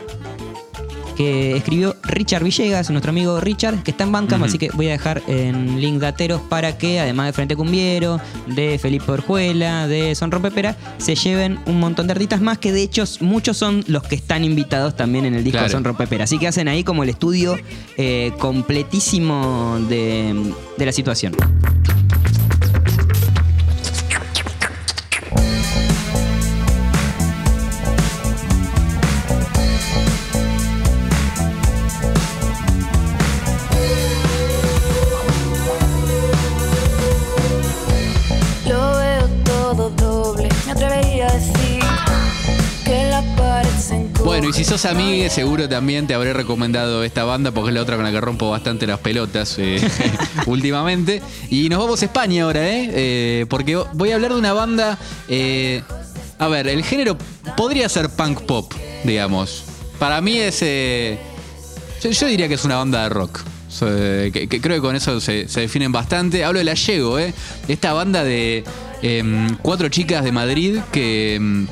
[SPEAKER 2] que escribió Richard Villegas, nuestro amigo Richard, que está en Bandcamp,
[SPEAKER 1] Ujú.
[SPEAKER 2] así que voy a dejar en link dateros para que, además de Frente Cumbiero, de Felipe Orjuela, de Son Rompepera, se lleven un montón de artistas más, que de hecho muchos son los que están invitados también en el disco
[SPEAKER 1] Claro.
[SPEAKER 2] Son Rompepera. Así que hacen ahí como el estudio eh, completísimo de, de la situación.
[SPEAKER 1] Si sos amiga, seguro también te habré recomendado esta banda porque es la otra con la que rompo bastante las pelotas eh, últimamente. Y nos vamos a España ahora, ¿eh? Eh, porque voy a hablar de una banda. eh, a ver, el género podría ser punk pop, digamos. Para mí es. yo, diría que es una banda de rock. Que, creo que con eso se, se definen bastante. Hablo de La Llego, ¿eh? Esta banda de em, cuatro chicas de Madrid que...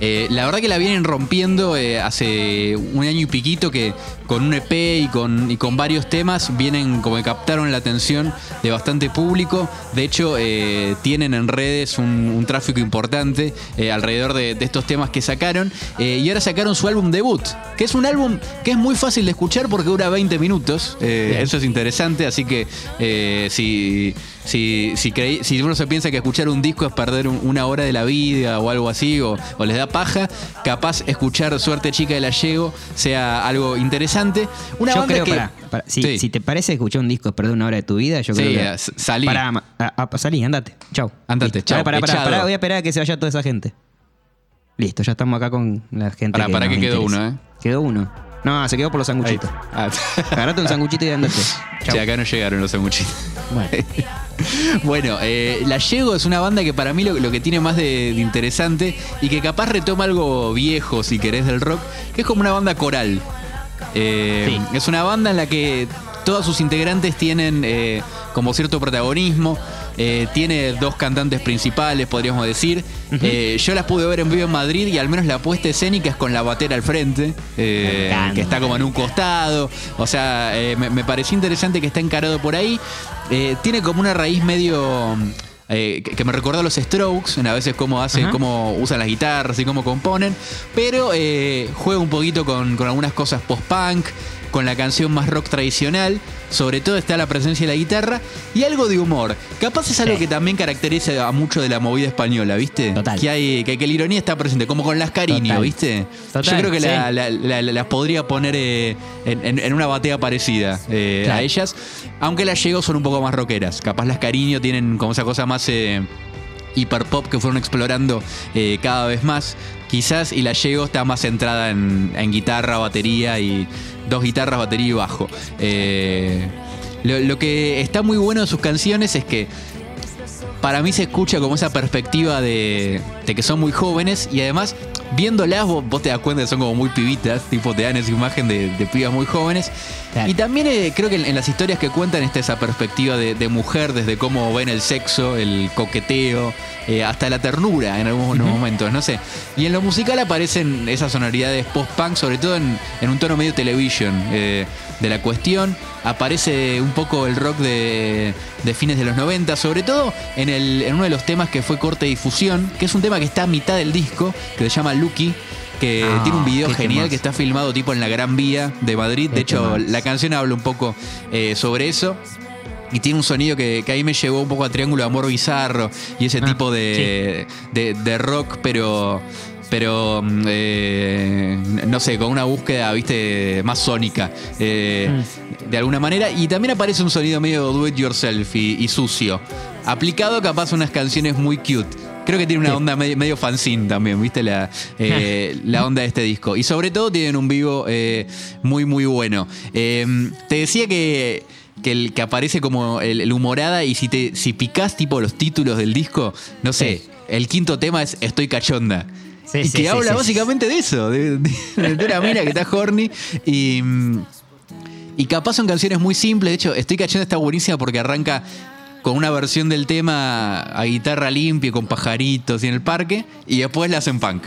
[SPEAKER 1] eh, la verdad que la vienen rompiendo eh, hace un año y piquito que con un EP y con, y con varios temas vienen como que captaron la atención de bastante público. De hecho, eh, tienen en redes un, un tráfico importante alrededor de, de estos temas que sacaron. Y ahora sacaron su álbum debut, que es un álbum que es muy fácil de escuchar porque dura 20 minutos. Eso es interesante, así que si... Si, si, creí- si uno se piensa que escuchar un disco es perder un- una hora de la vida o algo así, o, o les da paja, capaz escuchar Suerte Chica de la Llego sea algo interesante. Una
[SPEAKER 2] yo
[SPEAKER 1] banda
[SPEAKER 2] creo,
[SPEAKER 1] que.
[SPEAKER 2] pará, pará, si,
[SPEAKER 1] Sí.
[SPEAKER 2] si te parece escuchar un disco es perder una hora de tu vida, yo
[SPEAKER 1] Sí,
[SPEAKER 2] creo que.
[SPEAKER 1] salí.
[SPEAKER 2] A- a- salí, andate. Chau.
[SPEAKER 1] Andate, chau,
[SPEAKER 2] Pará, pará, pará, voy a esperar a que se vaya toda esa gente. Listo, ya estamos acá con la gente.
[SPEAKER 1] Pará, pará,
[SPEAKER 2] nos
[SPEAKER 1] que quedó
[SPEAKER 2] interesa.
[SPEAKER 1] uno, ¿eh?
[SPEAKER 2] Quedó uno. No, se quedó por los sanguchitos.
[SPEAKER 1] Ah,
[SPEAKER 2] Agarrate un sanguchito y andate. Chau.
[SPEAKER 1] che, acá no llegaron los sanguchitos.
[SPEAKER 2] Bueno.
[SPEAKER 1] Bueno, eh, La Llego es una banda que para mí lo, lo que tiene más de, de interesante y que capaz retoma algo viejo, si querés, del rock, que es como una banda coral. Eh, Es una banda en la que todos sus integrantes tienen eh, como cierto protagonismo. eh, tiene dos cantantes principales, podríamos decir. Eh, yo las pude ver en vivo en Madrid y al menos la puesta escénica es con la batera al frente, eh, que está como en un costado. O sea, me, me pareció interesante que está encarado por ahí. Tiene como una raíz medio. eh, que, que me recuerda a los Strokes, en a veces cómo hacen,
[SPEAKER 2] Ajá.
[SPEAKER 1] cómo usan las guitarras y cómo componen. Pero eh, juega un poquito con, con algunas cosas post-punk, con la canción más rock tradicional. Sobre todo está la presencia de la guitarra y algo de humor. Capaz es algo
[SPEAKER 2] Sí.
[SPEAKER 1] que también caracteriza a mucho de la movida española, ¿viste?
[SPEAKER 2] Total.
[SPEAKER 1] Que hay que, que la ironía está presente, como con las cariño,
[SPEAKER 2] Total.
[SPEAKER 1] ¿viste?
[SPEAKER 2] Total,
[SPEAKER 1] Yo creo que
[SPEAKER 2] sí.
[SPEAKER 1] la, la- la- la- las podría poner eh, en, en- en una batea parecida eh,
[SPEAKER 2] Claro.
[SPEAKER 1] a ellas. Aunque las Llego son un poco más rockeras. Capaz las Cariño tienen como esa cosa más eh, hiper pop que fueron explorando eh, cada vez más. Quizás y la Llego está más centrada en, guitarra, batería y dos guitarras, batería y bajo. Eh, lo, que está muy bueno de sus canciones es que para mí se escucha como esa perspectiva de, que son muy jóvenes y además viéndolas vos, vos te das cuenta que son como muy pibitas, tipo te dan esa imagen de pibas muy jóvenes.
[SPEAKER 2] Claro.
[SPEAKER 1] Y también eh, creo que en, en las historias que cuentan está esa perspectiva de, de mujer, desde cómo ven el sexo, el coqueteo, eh, hasta la ternura en algunos momentos, no sé. Y en lo musical aparecen esas sonoridades post-punk, sobre todo en, en un tono medio television eh, de la cuestión. Aparece un poco el rock de, de fines de los 90, sobre todo en, el, en uno de los temas que fue corte difusión, que es un tema que está a mitad del disco, que se llama Lucky, que
[SPEAKER 2] Ah,
[SPEAKER 1] tiene un video genial que está filmado tipo en la Gran Vía de Madrid. De hecho, la canción habla un poco eh, sobre eso. Y tiene un sonido que, que ahí me llevó un poco a Triángulo de Amor Bizarro y ese
[SPEAKER 2] Ah,
[SPEAKER 1] tipo de, de, de rock, pero pero mm, eh, no sé, con una búsqueda, viste, más sónica, eh,
[SPEAKER 2] Mm.
[SPEAKER 1] de alguna manera. Y también aparece un sonido medio do it yourself y, y sucio. Aplicado capaz a unas canciones muy cute. Creo que tiene una
[SPEAKER 2] Sí.
[SPEAKER 1] onda medio, medio fanzine también, viste, la, eh, la onda de este disco. Y sobre todo tienen un vivo eh, muy, muy bueno. Eh, te decía que que, el, que aparece como el, el humorada y si te si picás tipo los títulos del disco, no sé,
[SPEAKER 2] Sí.
[SPEAKER 1] el quinto tema es Estoy cachonda.
[SPEAKER 2] Sí,
[SPEAKER 1] y
[SPEAKER 2] sí,
[SPEAKER 1] que habla básicamente de eso, de, de- de una mina que está horny y, mm, y capaz son canciones muy simples. De hecho, Estoy cachonda está buenísima porque arranca con una versión del tema a guitarra limpia, con pajaritos y en el parque, y después la hacen punk.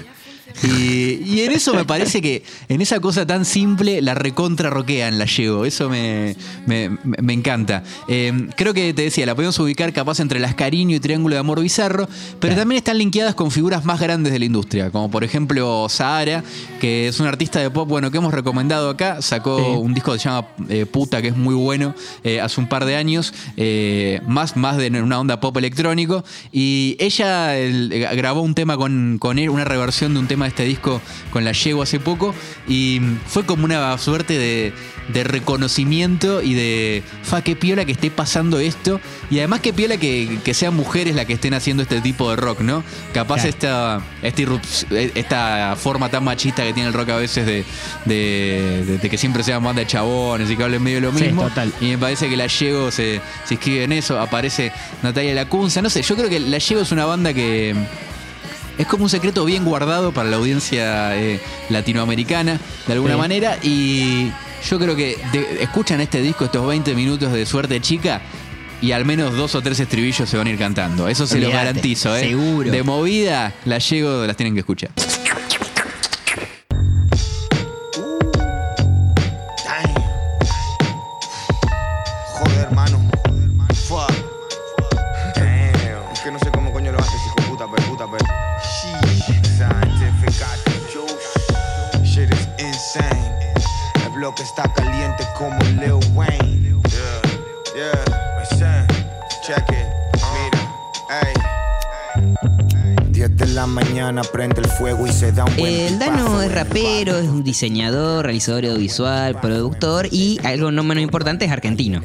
[SPEAKER 1] Y, y en eso me parece que en esa cosa tan simple la recontra roquean, la llevo. Eso me, me, me- encanta. Eh, creo que te decía, la podemos ubicar capaz entre las Cariño y Triángulo de Amor Bizarro, pero también están linkeadas con figuras más grandes de la industria, como por ejemplo Sahara, que es un artista de pop bueno que hemos recomendado acá. Sacó
[SPEAKER 2] Sí.
[SPEAKER 1] un disco que se llama eh, Puta, que es muy bueno, eh, hace un par de años, eh, más, más de una onda pop electrónico. Y ella el- grabó un tema con, con él, una reversión de un tema de este disco con la Yego hace poco. Y fue como una suerte de, de reconocimiento y de, fa, qué piola que esté pasando esto. Y además qué piola que, que sean mujeres las que estén haciendo este tipo de rock, ¿no? Capaz
[SPEAKER 2] Claro.
[SPEAKER 1] esta, esta, esta forma tan machista que tiene el rock a veces de, de- de- de que siempre sean banda de chabones y que hablen medio de lo
[SPEAKER 2] Sí,
[SPEAKER 1] mismo.
[SPEAKER 2] total.
[SPEAKER 1] Y me parece que La Llego se, se inscribe en eso. Aparece Natalia Lacunza. No sé, yo creo que La Llego es una banda que es como un secreto bien guardado para la audiencia eh, latinoamericana, de alguna
[SPEAKER 2] Sí.
[SPEAKER 1] manera. Y yo creo que de- escuchan este disco, estos 20 minutos de suerte chica. y al menos dos o tres estribillos se van a ir cantando. Eso se lo garantizo, ¿eh?
[SPEAKER 2] seguro.
[SPEAKER 1] De movida, la llego, las tienen que escuchar.
[SPEAKER 4] Mañana prende el fuego y se da un buen
[SPEAKER 2] El Dano es rapero, es un diseñador, realizador audiovisual, productor y algo no menos importante es argentino.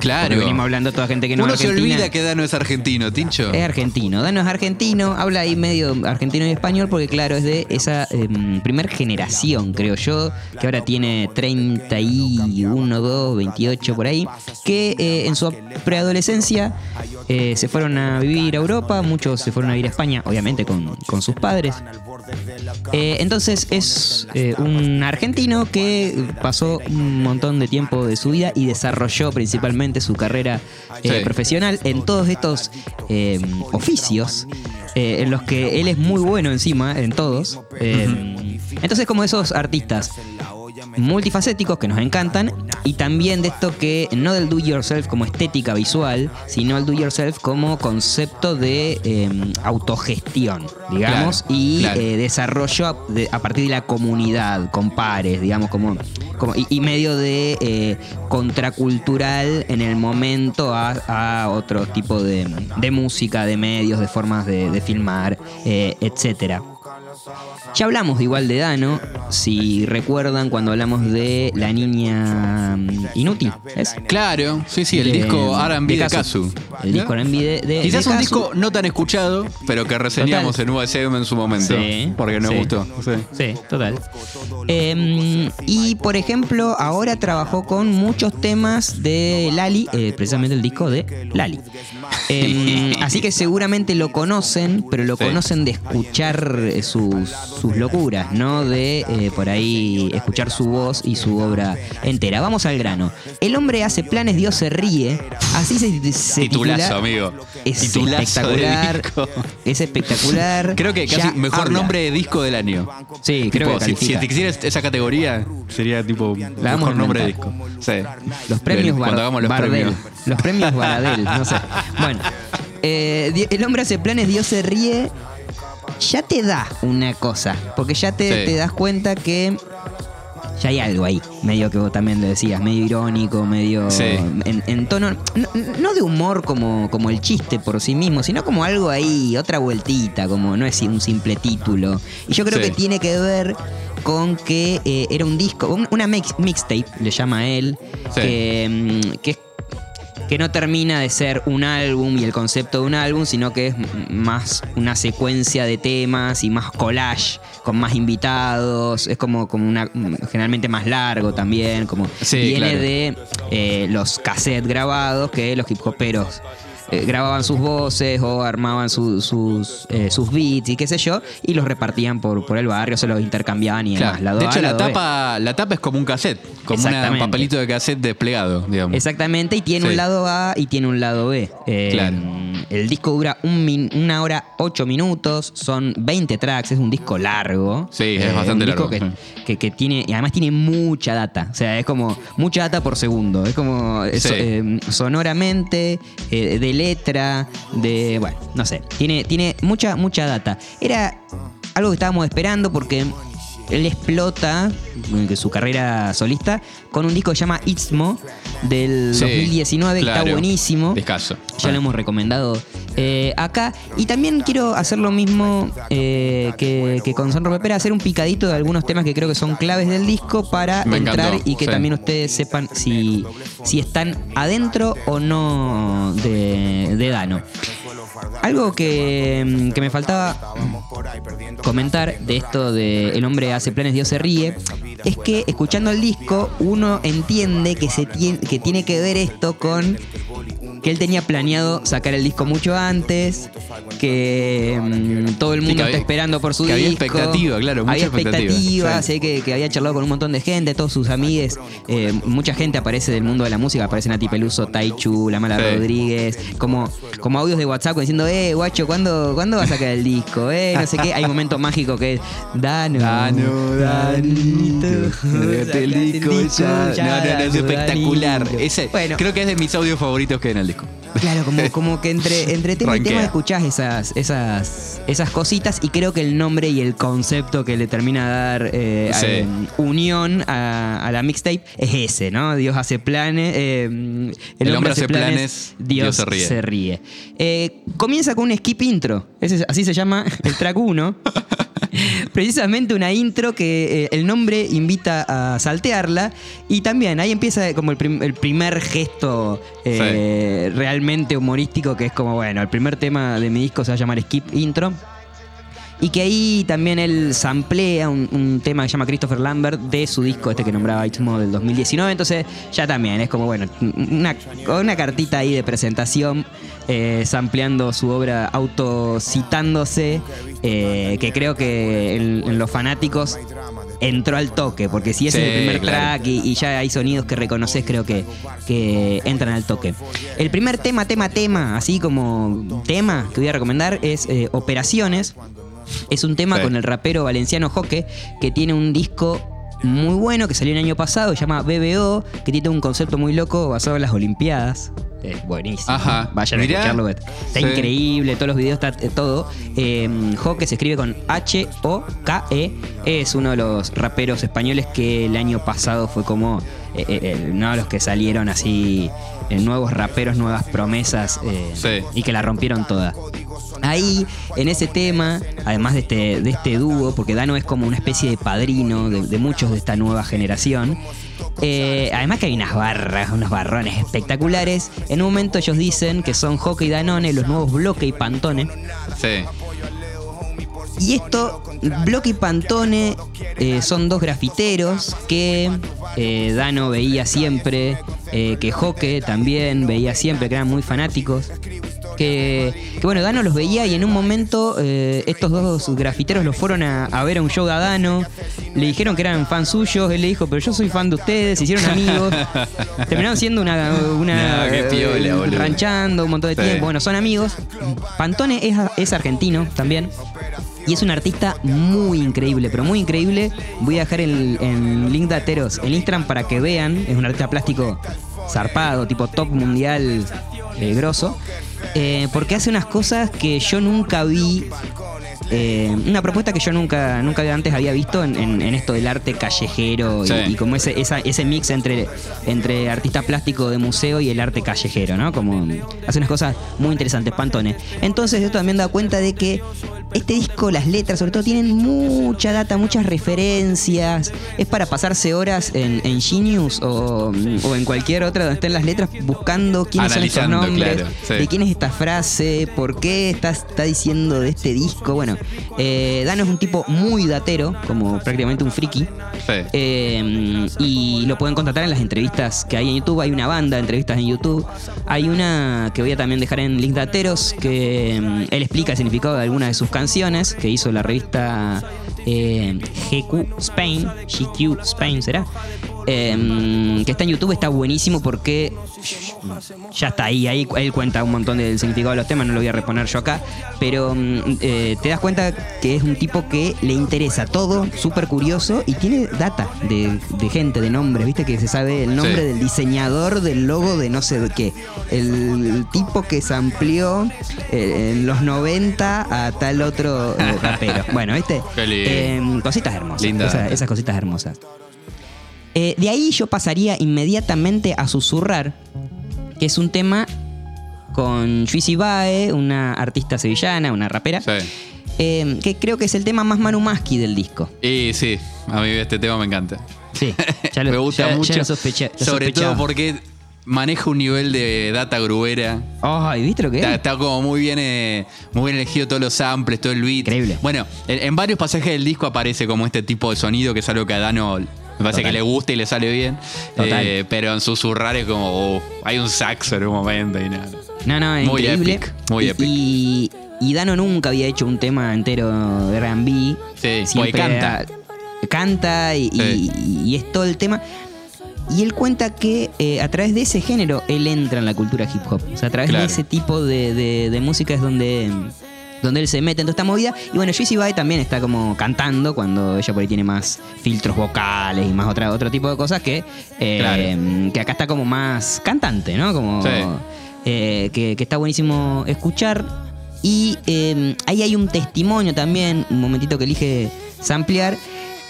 [SPEAKER 1] Claro.
[SPEAKER 2] Porque venimos hablando toda gente que no
[SPEAKER 1] Uno
[SPEAKER 2] es
[SPEAKER 1] se
[SPEAKER 2] argentina.
[SPEAKER 1] olvida que Dano es argentino, Tincho.
[SPEAKER 2] Es argentino. Dano es argentino, habla ahí medio argentino y español porque claro, es de esa em, primer generación, creo yo, que ahora tiene 31, 2, 28 por ahí, que eh, en su preadolescencia eh, se fueron a vivir a Europa, muchos se fueron a vivir a España, obviamente con, con sus padres. Eh, entonces es eh, un argentino que pasó un montón de tiempo de su vida y desarrolló principalmente su carrera eh,
[SPEAKER 1] Sí.
[SPEAKER 2] profesional en todos estos eh, oficios en los que él es muy bueno encima, en todos. Entonces como esos artistas multifacéticos que nos encantan y también de esto que no del do yourself como estética visual, sino el do yourself como concepto de eh, autogestión, digamos,
[SPEAKER 1] Claro,
[SPEAKER 2] y
[SPEAKER 1] claro.
[SPEAKER 2] eh, desarrollo a, de- a partir de la comunidad, con pares, digamos, como, como y, y medio de eh, contracultural en el momento a, a otro tipo de, de música, de medios, de formas de, de filmar, eh, etcétera. Ya hablamos igual de Dano, si recuerdan cuando hablamos de la niña mm, inútil, ¿es?
[SPEAKER 1] Claro, sí, sí, el
[SPEAKER 2] De-
[SPEAKER 1] disco R&B de.
[SPEAKER 2] Kazu. El disco R&B de, de-
[SPEAKER 1] Quizás un
[SPEAKER 2] Kazu.
[SPEAKER 1] disco no tan escuchado, pero que reseñamos
[SPEAKER 2] Total.
[SPEAKER 1] en USM en su momento.
[SPEAKER 2] Sí,
[SPEAKER 1] porque nos
[SPEAKER 2] sí.
[SPEAKER 1] gustó. sí.
[SPEAKER 2] Sí, total. Eh, y por ejemplo, ahora trabajó con muchos temas de Lali, eh, precisamente el disco de Lali. Eh, así que seguramente lo conocen, pero lo conocen de escuchar eh, sus, sus locuras, no de eh, por ahí escuchar su voz y su obra entera. Vamos al grano. El hombre hace planes, Dios se ríe. Así se, se
[SPEAKER 1] Titulazo,
[SPEAKER 2] titula.
[SPEAKER 1] amigo.
[SPEAKER 2] Es
[SPEAKER 1] Titulazo de
[SPEAKER 2] espectacular.
[SPEAKER 1] disco.
[SPEAKER 2] Es espectacular.
[SPEAKER 1] Creo que casi
[SPEAKER 2] Ya
[SPEAKER 1] mejor
[SPEAKER 2] habla.
[SPEAKER 1] nombre de disco del año.
[SPEAKER 2] Sí, creo que
[SPEAKER 1] si, si te quisieras esa categoría, sería tipo
[SPEAKER 2] La
[SPEAKER 1] mejor nombre de disco. Sí.
[SPEAKER 2] Los premios Bar-
[SPEAKER 1] Cuando los
[SPEAKER 2] Bardel.
[SPEAKER 1] premios.
[SPEAKER 2] Los premios Baradel, no sé. Bueno, eh, el hombre hace planes, Dios se ríe. Ya te da una cosa. Porque ya te,
[SPEAKER 1] Sí.
[SPEAKER 2] te das cuenta que ya hay algo ahí. Medio que vos también lo decías, medio irónico, medio
[SPEAKER 1] Sí.
[SPEAKER 2] en, en tono. No, no de humor como, como el chiste por sí mismo, sino como algo ahí, otra vueltita, como no es un simple título. Y yo creo
[SPEAKER 1] Sí.
[SPEAKER 2] que tiene que ver con que eh, era un disco, un- una mix- mixtape, le llama él,
[SPEAKER 1] Sí.
[SPEAKER 2] que, mm, que es que no termina de ser un álbum y el concepto de un álbum, sino que es más una secuencia de temas y más collage, con más invitados, es como, como una generalmente más largo también, como
[SPEAKER 1] Sí,
[SPEAKER 2] viene
[SPEAKER 1] claro.
[SPEAKER 2] de eh, los cassettes grabados que los hip hoperos eh, grababan sus voces o armaban su- sus, eh, sus beats y qué sé yo, y los repartían por, por el barrio, se los intercambiaban y demás.
[SPEAKER 1] Claro.
[SPEAKER 2] lado
[SPEAKER 1] De
[SPEAKER 2] A,
[SPEAKER 1] hecho, la tapa, la tapa es como un cassette, como una- un papelito de cassette desplegado, digamos.
[SPEAKER 2] Exactamente, y tiene
[SPEAKER 1] Sí.
[SPEAKER 2] un lado A y tiene un lado B. Eh,
[SPEAKER 1] Claro.
[SPEAKER 2] El disco dura un min- una hora ocho minutos, son 20 tracks, es un disco largo.
[SPEAKER 1] Sí, es bastante
[SPEAKER 2] un disco
[SPEAKER 1] largo,
[SPEAKER 2] Que, que- que tiene, y además tiene mucha data, o sea, es como mucha data por segundo, es como eh,
[SPEAKER 1] Sí.
[SPEAKER 2] so- eh, sonoramente, eh, de letra, de, bueno, no sé, tiene, tiene mucha, mucha data. Era algo que estábamos esperando porque él explota eh, su carrera solista con un disco que se llama Istmo del
[SPEAKER 1] Sí,
[SPEAKER 2] 2019, que está
[SPEAKER 1] claro.
[SPEAKER 2] buenísimo.
[SPEAKER 1] Discazo.
[SPEAKER 2] Ya lo hemos recomendado eh, acá. Y también quiero hacer lo mismo eh, que, que con Son Pera, hacer un picadito de algunos temas que creo que son claves del disco para
[SPEAKER 1] Me
[SPEAKER 2] entrar
[SPEAKER 1] encantó,
[SPEAKER 2] y que
[SPEAKER 1] sí.
[SPEAKER 2] también ustedes sepan si, si están adentro o no de, de Dano. Algo que, mm, que me faltaba comentar de esto de El hombre hace planes, Dios se ríe, es que escuchando el disco uno entiende que, se que tiene que ver esto con que él tenía planeado sacar el disco mucho antes, que mm, todo el
[SPEAKER 1] Sí,
[SPEAKER 2] mundo está
[SPEAKER 1] había-
[SPEAKER 2] esperando por su
[SPEAKER 1] que había
[SPEAKER 2] disco.
[SPEAKER 1] expectativa, claro, mucha
[SPEAKER 2] Había
[SPEAKER 1] expectativa, sí.
[SPEAKER 2] sé que, que había charlado con un montón de gente, todos sus amigues, eh, mucha gente aparece del mundo de la música, aparece Nati Peluso, Taichu, La Mala
[SPEAKER 1] Sí.
[SPEAKER 2] Rodríguez, como, como audios de WhatsApp diciendo, eh, guacho, ¿cuándo, ¿cuándo va a sacar el disco? Eh, no sé qué. Hay un momento mágico que es, Dano,
[SPEAKER 1] Dano, Danito, el disco ya. No, no, no, es espectacular. Ese,
[SPEAKER 2] Bueno,
[SPEAKER 1] creo que es de mis audios favoritos que hay en el disco.
[SPEAKER 2] Claro, como, como que entre, entre tema y tema escuchás esas, esas, esas cositas y creo que el nombre y el concepto que le termina a dar eh,
[SPEAKER 1] Sí.
[SPEAKER 2] eh, unión a, a la mixtape es ese, ¿no? Dios hace planes. eh, el,
[SPEAKER 1] hombre hace planes, Dios se ríe.
[SPEAKER 2] se ríe. Eh, comienza con un skip intro, Ese es- así se llama el track 1. Precisamente una intro que eh, el nombre invita a saltearla y también ahí empieza como el, prim- el primer gesto eh, realmente humorístico que es como, bueno, el primer tema de mi disco se va a llamar Skip Intro. Y que ahí también él samplea un, un tema que se llama Christopher Lambert de su disco este que nombraba Itmo del 2019. Entonces ya también es como, bueno, una, una cartita ahí de presentación eh, sampleando su obra autocitándose, eh, que creo que en, en los fanáticos entró al toque, porque si ese
[SPEAKER 1] Sí,
[SPEAKER 2] es el primer
[SPEAKER 1] claro.
[SPEAKER 2] track y, y ya hay sonidos que reconoces, creo que, que entran al toque. El primer tema, tema, tema, así como tema que voy a recomendar es eh, Operaciones. Es un tema
[SPEAKER 1] Sí.
[SPEAKER 2] con el rapero valenciano Joque, que tiene un disco muy bueno que salió el año pasado, se llama BBO, que tiene un concepto muy loco basado en las Olimpiadas. Es buenísimo.
[SPEAKER 1] Ajá.
[SPEAKER 2] Vayan a
[SPEAKER 1] Mirá.
[SPEAKER 2] escucharlo. Está
[SPEAKER 1] Sí.
[SPEAKER 2] increíble, todos los videos, está eh, todo. Eh, Joque se escribe con H-O-K-E. Es uno de los raperos españoles que el año pasado fue como eh, eh, uno de los que salieron así, nuevos raperos, nuevas promesas
[SPEAKER 1] Sí.
[SPEAKER 2] y que la rompieron toda. Ahí, en ese tema, además de este, de este dúo, porque Dano es como una especie de padrino de, de muchos de esta nueva generación, eh, además que hay unas barras, unos barrones espectaculares. En un momento ellos dicen que son Hockey y Danone, los nuevos Bloque y Pantone.
[SPEAKER 1] Sí.
[SPEAKER 2] Y esto, Bloque y Pantone eh, son dos grafiteros que eh, Dano veía siempre, eh, que Joque también veía siempre, que eran muy fanáticos. Que, que bueno, Dano los veía y en un momento eh, estos dos grafiteros los fueron a, a ver a un show de Dano, le dijeron que eran fans suyos, él le dijo, pero yo soy fan de ustedes, se hicieron amigos, terminaron siendo una, una
[SPEAKER 1] No, piola,
[SPEAKER 2] eh, ranchando un montón de
[SPEAKER 1] Sí.
[SPEAKER 2] tiempo, bueno, son amigos. Pantone es, es argentino también. Y es un artista muy increíble, pero muy increíble. Voy a dejar el, el link de Ateros en Instagram para que vean. Es un artista plástico zarpado, tipo top mundial eh, grosso. Eh, porque hace unas cosas que yo nunca vi. Eh, una propuesta que yo nunca, nunca antes había visto en, en- en esto del arte callejero y-
[SPEAKER 1] Sí.
[SPEAKER 2] y, como ese, esa- ese mix entre, entre artista plástico de museo y el arte callejero, ¿no? Como hace unas cosas muy interesantes, Pantone. Entonces esto también da cuenta de que este disco, las letras sobre todo, tienen mucha data, muchas referencias. Es para pasarse horas en, en Genius o, o en cualquier otra donde estén las letras buscando quiénes
[SPEAKER 1] Analizando,
[SPEAKER 2] son estos nombres,
[SPEAKER 1] claro, sí.
[SPEAKER 2] de quién es esta frase, por qué está, está diciendo de este disco. Bueno, eh, Dano es un tipo muy datero, como prácticamente un friki.
[SPEAKER 1] Sí.
[SPEAKER 2] Eh, y lo pueden contratar en las entrevistas que hay en YouTube. Hay una banda de entrevistas en YouTube. Hay una que voy a también dejar en Link Dateros, que mm, él explica el significado de algunas de sus canciones, que hizo la revista eh, GQ Spain, GQ Spain será. Eh, que está en YouTube, está buenísimo porque ya está ahí, ahí él cuenta un montón del significado de los temas, no lo voy a reponer yo acá, pero mm, eh, te das cuenta que es un tipo que le interesa todo, súper curioso y tiene data de, de gente, de nombres, viste que se sabe el nombre
[SPEAKER 1] Sí.
[SPEAKER 2] del diseñador del logo de no sé de qué, el, tipo que se amplió eh, en los 90 a tal otro rapero. Bueno, viste. Eh, cositas hermosas,
[SPEAKER 1] Linda
[SPEAKER 2] esas cositas hermosas. Eh, de ahí yo pasaría inmediatamente a Susurrar, que es un tema con Juicy Bae, una artista sevillana, una rapera,
[SPEAKER 1] Sí.
[SPEAKER 2] eh, que creo que es el tema más Manu Maski del disco.
[SPEAKER 1] Y sí, a mí este tema me encanta.
[SPEAKER 2] Sí, ya lo,
[SPEAKER 1] me gusta
[SPEAKER 2] ya- ya
[SPEAKER 1] mucho.
[SPEAKER 2] lo sospeché- lo
[SPEAKER 1] sobre
[SPEAKER 2] sospechaba.
[SPEAKER 1] todo porque maneja un nivel de data gruera.
[SPEAKER 2] Ay, ¿viste lo que
[SPEAKER 1] Está,
[SPEAKER 2] es?
[SPEAKER 1] está como muy bien, eh, muy bien elegido todos los samples, todo el beat.
[SPEAKER 2] Increíble.
[SPEAKER 1] Bueno, en, en varios pasajes del disco aparece como este tipo de sonido que es algo que a Dano Me parece
[SPEAKER 2] Total.
[SPEAKER 1] que le gusta y le sale bien. Eh, pero en susurrar es como, oh, hay un saxo en un momento y nada.
[SPEAKER 2] No, no, es
[SPEAKER 1] Muy
[SPEAKER 2] increíble.
[SPEAKER 1] epic, muy
[SPEAKER 2] Y-
[SPEAKER 1] epic.
[SPEAKER 2] Y, y Dano nunca había hecho un tema entero de R&B.
[SPEAKER 1] Sí,
[SPEAKER 2] Siempre
[SPEAKER 1] porque canta.
[SPEAKER 2] era- canta y,
[SPEAKER 1] Sí.
[SPEAKER 2] y- y es todo el tema. Y él cuenta que eh, a través de ese género él entra en la cultura hip hop. O sea, a través
[SPEAKER 1] Claro.
[SPEAKER 2] de ese tipo de, de- de música es donde, donde él se mete en toda esta movida. Y bueno, Jessie Bai también está como cantando cuando ella por ahí tiene más filtros vocales y más otra, otro tipo de cosas que, eh,
[SPEAKER 1] Claro.
[SPEAKER 2] que acá está como más cantante, ¿no? Como
[SPEAKER 1] Sí.
[SPEAKER 2] eh, que, que está buenísimo escuchar. Y eh, ahí hay un testimonio también, un momentito que elige samplear,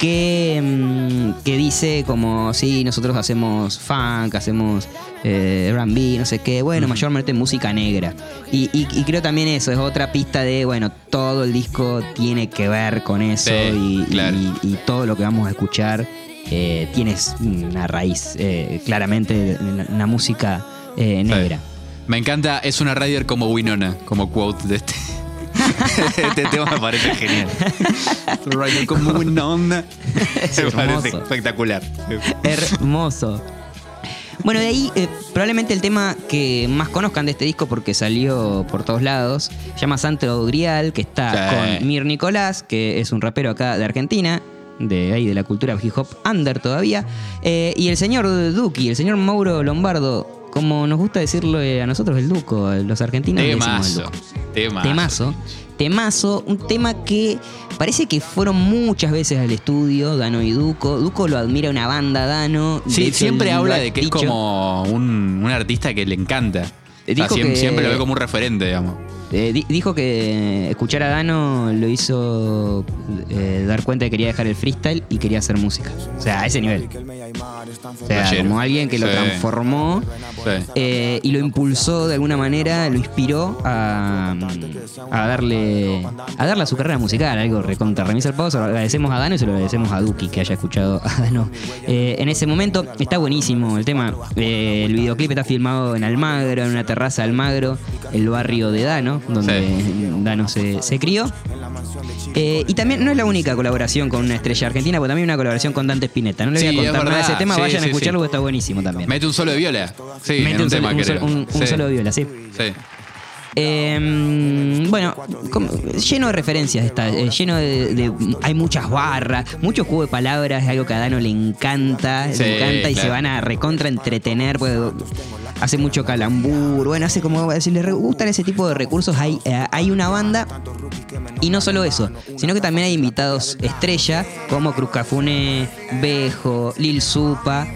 [SPEAKER 2] que, mm, que dice como, sí, nosotros hacemos funk, hacemos eh, R&B, no sé qué, bueno, mayormente música negra. Y, y- y creo también eso, es otra pista de, bueno, todo el disco tiene que ver con eso
[SPEAKER 1] Sí,
[SPEAKER 2] y,
[SPEAKER 1] claro.
[SPEAKER 2] y- y todo lo que vamos a escuchar eh, tiene una raíz eh, claramente en la música eh, negra.
[SPEAKER 1] Me encanta, es una radio como Winona, como quote de este. este tema me parece genial. Radio como Winona.
[SPEAKER 2] Es
[SPEAKER 1] me parece espectacular.
[SPEAKER 2] Hermoso. Bueno, de ahí eh, probablemente el tema que más conozcan de este disco porque salió por todos lados, se llama Santo Grial, que está
[SPEAKER 1] Sí.
[SPEAKER 2] con Mir Nicolás, que es un rapero acá de Argentina, de ahí de la cultura hip hop under todavía, eh, y el señor Duki, el señor Mauro Lombardo, como nos gusta decirle a nosotros el Duco, a los argentinos le decimos el
[SPEAKER 1] Temazo.
[SPEAKER 2] Duco.
[SPEAKER 1] Temazo.
[SPEAKER 2] Temazo. Temazo, un tema que parece que fueron muchas veces al estudio, Dano y Duco. Duco lo admira una banda, Dano.
[SPEAKER 1] Sí,
[SPEAKER 2] hecho,
[SPEAKER 1] siempre habla
[SPEAKER 2] ha
[SPEAKER 1] de que es como un, un artista que le encanta. O sea, siempre,
[SPEAKER 2] que-
[SPEAKER 1] siempre lo ve como un referente, digamos.
[SPEAKER 2] Eh, di- dijo que escuchar a Dano lo hizo eh, dar cuenta de que quería dejar el freestyle y quería hacer música. O sea, a ese nivel. O sea, como alguien que lo
[SPEAKER 1] Sí.
[SPEAKER 2] transformó
[SPEAKER 1] Sí.
[SPEAKER 2] eh, y lo impulsó de alguna manera, lo inspiró a, a darle a darle a su carrera musical, algo recontra remisa al. Se lo agradecemos a Dano y se lo agradecemos a Duki que haya escuchado a Dano. Eh, en ese momento está buenísimo el tema. Eh, el videoclip está filmado en Almagro, en una terraza de Almagro, el barrio de Dano, donde Dano se, se crió. Y también no es la única colaboración con una estrella argentina, porque también una colaboración con Dante Spinetta. No le voy
[SPEAKER 1] Sí,
[SPEAKER 2] a contar nada ese
[SPEAKER 1] verdad.
[SPEAKER 2] tema,
[SPEAKER 1] Sí,
[SPEAKER 2] vayan
[SPEAKER 1] sí,
[SPEAKER 2] a escucharlo porque está buenísimo también.
[SPEAKER 1] Mete un solo de viola. Sí,
[SPEAKER 2] Mete
[SPEAKER 1] en
[SPEAKER 2] un,
[SPEAKER 1] un,
[SPEAKER 2] solo,
[SPEAKER 1] tema,
[SPEAKER 2] un solo- un- solo de viola, sí.
[SPEAKER 1] Sí.
[SPEAKER 2] Eh, bueno, como- lleno de referencias está, eh, lleno de, de- hay muchas barras, mucho juego de palabras, es algo que a Dano le encanta,
[SPEAKER 1] Sí,
[SPEAKER 2] le encanta y se van a recontra entretener, pues, hace mucho calambur, bueno, hace como si les gustan ese tipo de recursos, hay, eh, hay una banda y no solo eso, sino que también hay invitados estrella como Cruz Cafune, Bejo, Lil Supa.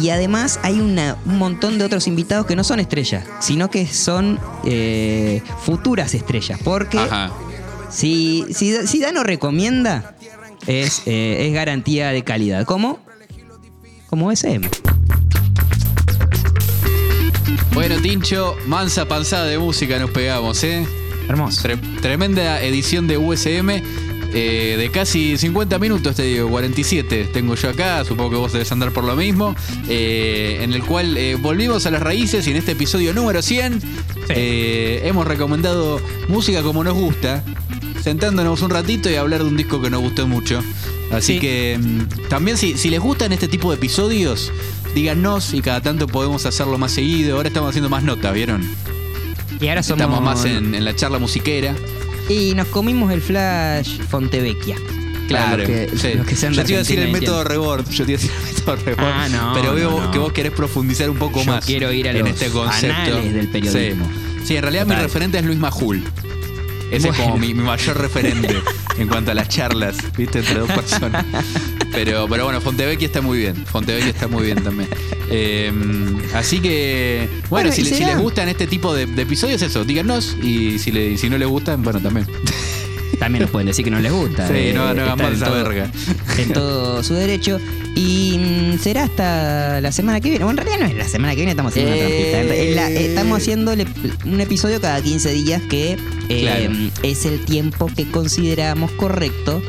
[SPEAKER 2] Y además hay una- un montón de otros invitados que no son estrellas, sino que son eh, futuras estrellas. Porque
[SPEAKER 1] Ajá.
[SPEAKER 2] si, si, si Dano recomienda, es, eh, es garantía de calidad. ¿Cómo? Como SM.
[SPEAKER 1] Bueno, Tincho, mansa panzada de música nos pegamos, ¿eh?
[SPEAKER 2] Hermoso.
[SPEAKER 1] Tre- tremenda edición de USM. eh, de casi 50 minutos, te digo, 47 tengo yo acá, supongo que vos debes andar por lo mismo, eh, en el cual eh, volvimos a las raíces y en este episodio número 100 eh, hemos recomendado música como nos gusta, sentándonos un ratito y hablar de un disco que nos gustó mucho. Así
[SPEAKER 2] Sí.
[SPEAKER 1] que mm, también si, si les gustan este tipo de episodios, díganos y cada tanto podemos hacerlo más seguido. Ahora estamos haciendo más notas, ¿vieron?
[SPEAKER 2] Y ahora somos.
[SPEAKER 1] Estamos más en, en la charla musiquera.
[SPEAKER 2] Y nos comimos el flash Fontevecchia.
[SPEAKER 1] Claro,
[SPEAKER 2] los que,
[SPEAKER 1] sí.
[SPEAKER 2] los que sean
[SPEAKER 1] yo te iba a decir el método Rebord. Yo te iba a decir el método Rebord.
[SPEAKER 2] Ah, no,
[SPEAKER 1] pero veo
[SPEAKER 2] no, no.
[SPEAKER 1] que vos querés profundizar un poco
[SPEAKER 2] Yo
[SPEAKER 1] más.
[SPEAKER 2] quiero ir a
[SPEAKER 1] en
[SPEAKER 2] los
[SPEAKER 1] este concepto.
[SPEAKER 2] anales del periodismo.
[SPEAKER 1] Sí, Sí, en realidad mi referente es Luis Majul. Ese es como mi, mi mayor referente en cuanto a las charlas, ¿viste? Entre dos personas. Pero, pero bueno, Fontevecchia está muy bien. Fontevecchia está muy bien también. Eh, así que, bueno,
[SPEAKER 2] Bueno,
[SPEAKER 1] si, si les gustan este tipo de, de episodios, eso, díganos. Y si, le, si no les gustan, bueno, también.
[SPEAKER 2] También nos pueden decir que no les gusta.
[SPEAKER 1] Sí,
[SPEAKER 2] eh,
[SPEAKER 1] no, no esa
[SPEAKER 2] todo-
[SPEAKER 1] verga.
[SPEAKER 2] En todo su derecho. Y mm, será hasta la semana que viene. Bueno, en realidad no es la semana que viene, estamos haciendo una
[SPEAKER 1] Eh.
[SPEAKER 2] trampita. En- la- eh, estamos haciendo un episodio cada 15 días que
[SPEAKER 1] Claro.
[SPEAKER 2] es el tiempo que consideramos correcto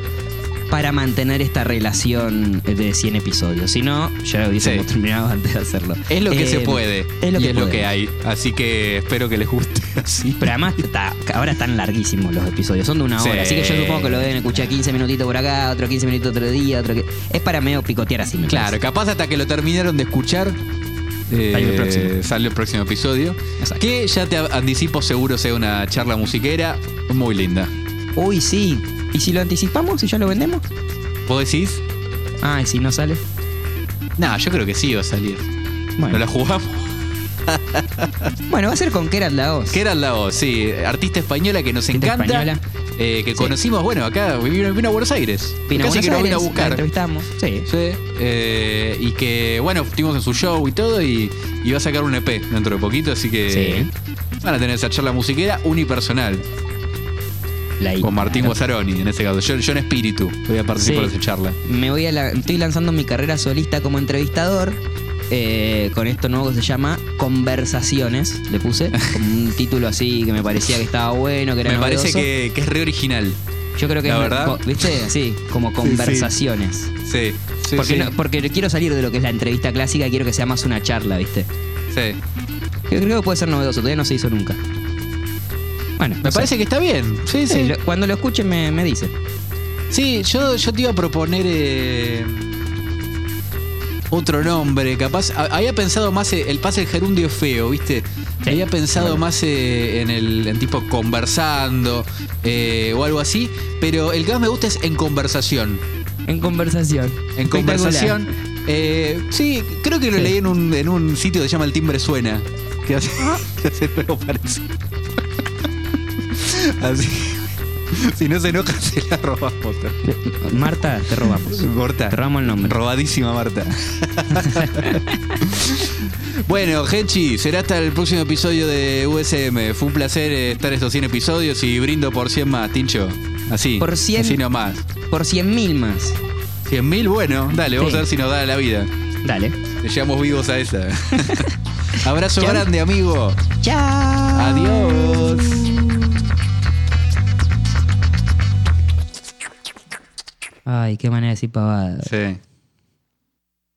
[SPEAKER 2] para mantener esta relación de 100 episodios. Si no, ya hubiésemos
[SPEAKER 1] Sí.
[SPEAKER 2] terminado antes de hacerlo.
[SPEAKER 1] Es lo que
[SPEAKER 2] Eh,
[SPEAKER 1] se puede.
[SPEAKER 2] Es lo
[SPEAKER 1] y
[SPEAKER 2] que
[SPEAKER 1] es lo que hay. Así que espero que les guste así.
[SPEAKER 2] Pero además está- ahora están larguísimos los episodios, son de una
[SPEAKER 1] Sí.
[SPEAKER 2] hora. Así que yo supongo que lo deben escuchar 15 minutitos por acá, otro 15 minutos otro día, otro que. Es para medio picotear así, me
[SPEAKER 1] Claro,
[SPEAKER 2] parece.
[SPEAKER 1] capaz hasta que lo terminaron de escuchar. eh,
[SPEAKER 2] Sale el próximo.
[SPEAKER 1] sale el próximo episodio.
[SPEAKER 2] Exacto.
[SPEAKER 1] Que ya te anticipo, seguro sea una charla musiquera muy linda.
[SPEAKER 2] Uy, sí. ¿Y si lo anticipamos y ya lo vendemos?
[SPEAKER 1] ¿Vos decís?
[SPEAKER 2] Ah, ¿y si no sale?
[SPEAKER 1] No, yo creo que sí va a salir.
[SPEAKER 2] Bueno,
[SPEAKER 1] ¿No la jugamos?
[SPEAKER 2] bueno va a ser con Kerat la voz.
[SPEAKER 1] Que era la voz, sí. Artista española que nos
[SPEAKER 2] Artista
[SPEAKER 1] encanta.
[SPEAKER 2] española.
[SPEAKER 1] eh, que
[SPEAKER 2] Sí.
[SPEAKER 1] conocimos, bueno, acá vino, vino a Buenos Aires.
[SPEAKER 2] Vino a Buenos
[SPEAKER 1] que nos vino a
[SPEAKER 2] la
[SPEAKER 1] buscar.
[SPEAKER 2] entrevistamos. Sí.
[SPEAKER 1] Sí, eh, y que bueno, estuvimos en su show y todo y, y va a sacar un EP dentro de poquito, así que
[SPEAKER 2] Sí.
[SPEAKER 1] van a tener esa charla musiquera unipersonal
[SPEAKER 2] La
[SPEAKER 1] con Martín. Guasaroni en ese caso. Yo, yo en espíritu voy a participar
[SPEAKER 2] Sí.
[SPEAKER 1] de esa charla.
[SPEAKER 2] Me voy a la- estoy lanzando mi carrera solista como entrevistador. eh, con esto nuevo que se llama Conversaciones, le puse, como un título así que me parecía que estaba bueno, que era
[SPEAKER 1] Me parece que, que es re original.
[SPEAKER 2] Yo creo que
[SPEAKER 1] la
[SPEAKER 2] es,
[SPEAKER 1] verdad.
[SPEAKER 2] ¿viste? Así, como conversaciones.
[SPEAKER 1] Sí, sí,
[SPEAKER 2] porque,
[SPEAKER 1] sí.
[SPEAKER 2] no- porque quiero salir de lo que es la entrevista clásica, quiero que sea más una charla, ¿viste?
[SPEAKER 1] sí.
[SPEAKER 2] Yo creo que puede ser novedoso, todavía no se hizo nunca. Bueno,
[SPEAKER 1] Me parece que está bien. Sí, sí.
[SPEAKER 2] Sí, lo- cuando lo escuchen me, me dice.
[SPEAKER 1] Sí, yo, yo te iba a proponer eh, otro nombre, capaz. Había pensado más, eh, el pase el gerundio feo, ¿viste?
[SPEAKER 2] Sí,
[SPEAKER 1] Había pensado
[SPEAKER 2] bueno.
[SPEAKER 1] más eh, en el en tipo conversando eh, o algo así, pero el que más me gusta es en conversación.
[SPEAKER 2] En conversación.
[SPEAKER 1] En conversación. eh, sí, creo que lo
[SPEAKER 2] Sí.
[SPEAKER 1] leí en un, en un sitio que se llama El Timbre Suena, que hace, que hace algo parecido. Así. Si no se enoja, se la robamos.
[SPEAKER 2] Marta, te robamos.
[SPEAKER 1] Corta.
[SPEAKER 2] Te robamos el nombre.
[SPEAKER 1] Robadísima Marta. bueno, Genchi, será hasta el próximo episodio de USM. Fue un placer eh, estar estos 100 episodios y brindo por 100 más, Tincho. Así.
[SPEAKER 2] Por 100.
[SPEAKER 1] Así nomás.
[SPEAKER 2] Por 100 mil más.
[SPEAKER 1] 100 mil, bueno, dale, vamos a ver si nos da la vida.
[SPEAKER 2] Dale.
[SPEAKER 1] Le llegamos vivos a esa. Abrazo
[SPEAKER 2] Chau.
[SPEAKER 1] grande, amigo.
[SPEAKER 2] Chao.
[SPEAKER 1] Adiós.
[SPEAKER 2] Ay, qué manera de decir pavada.
[SPEAKER 1] Sí.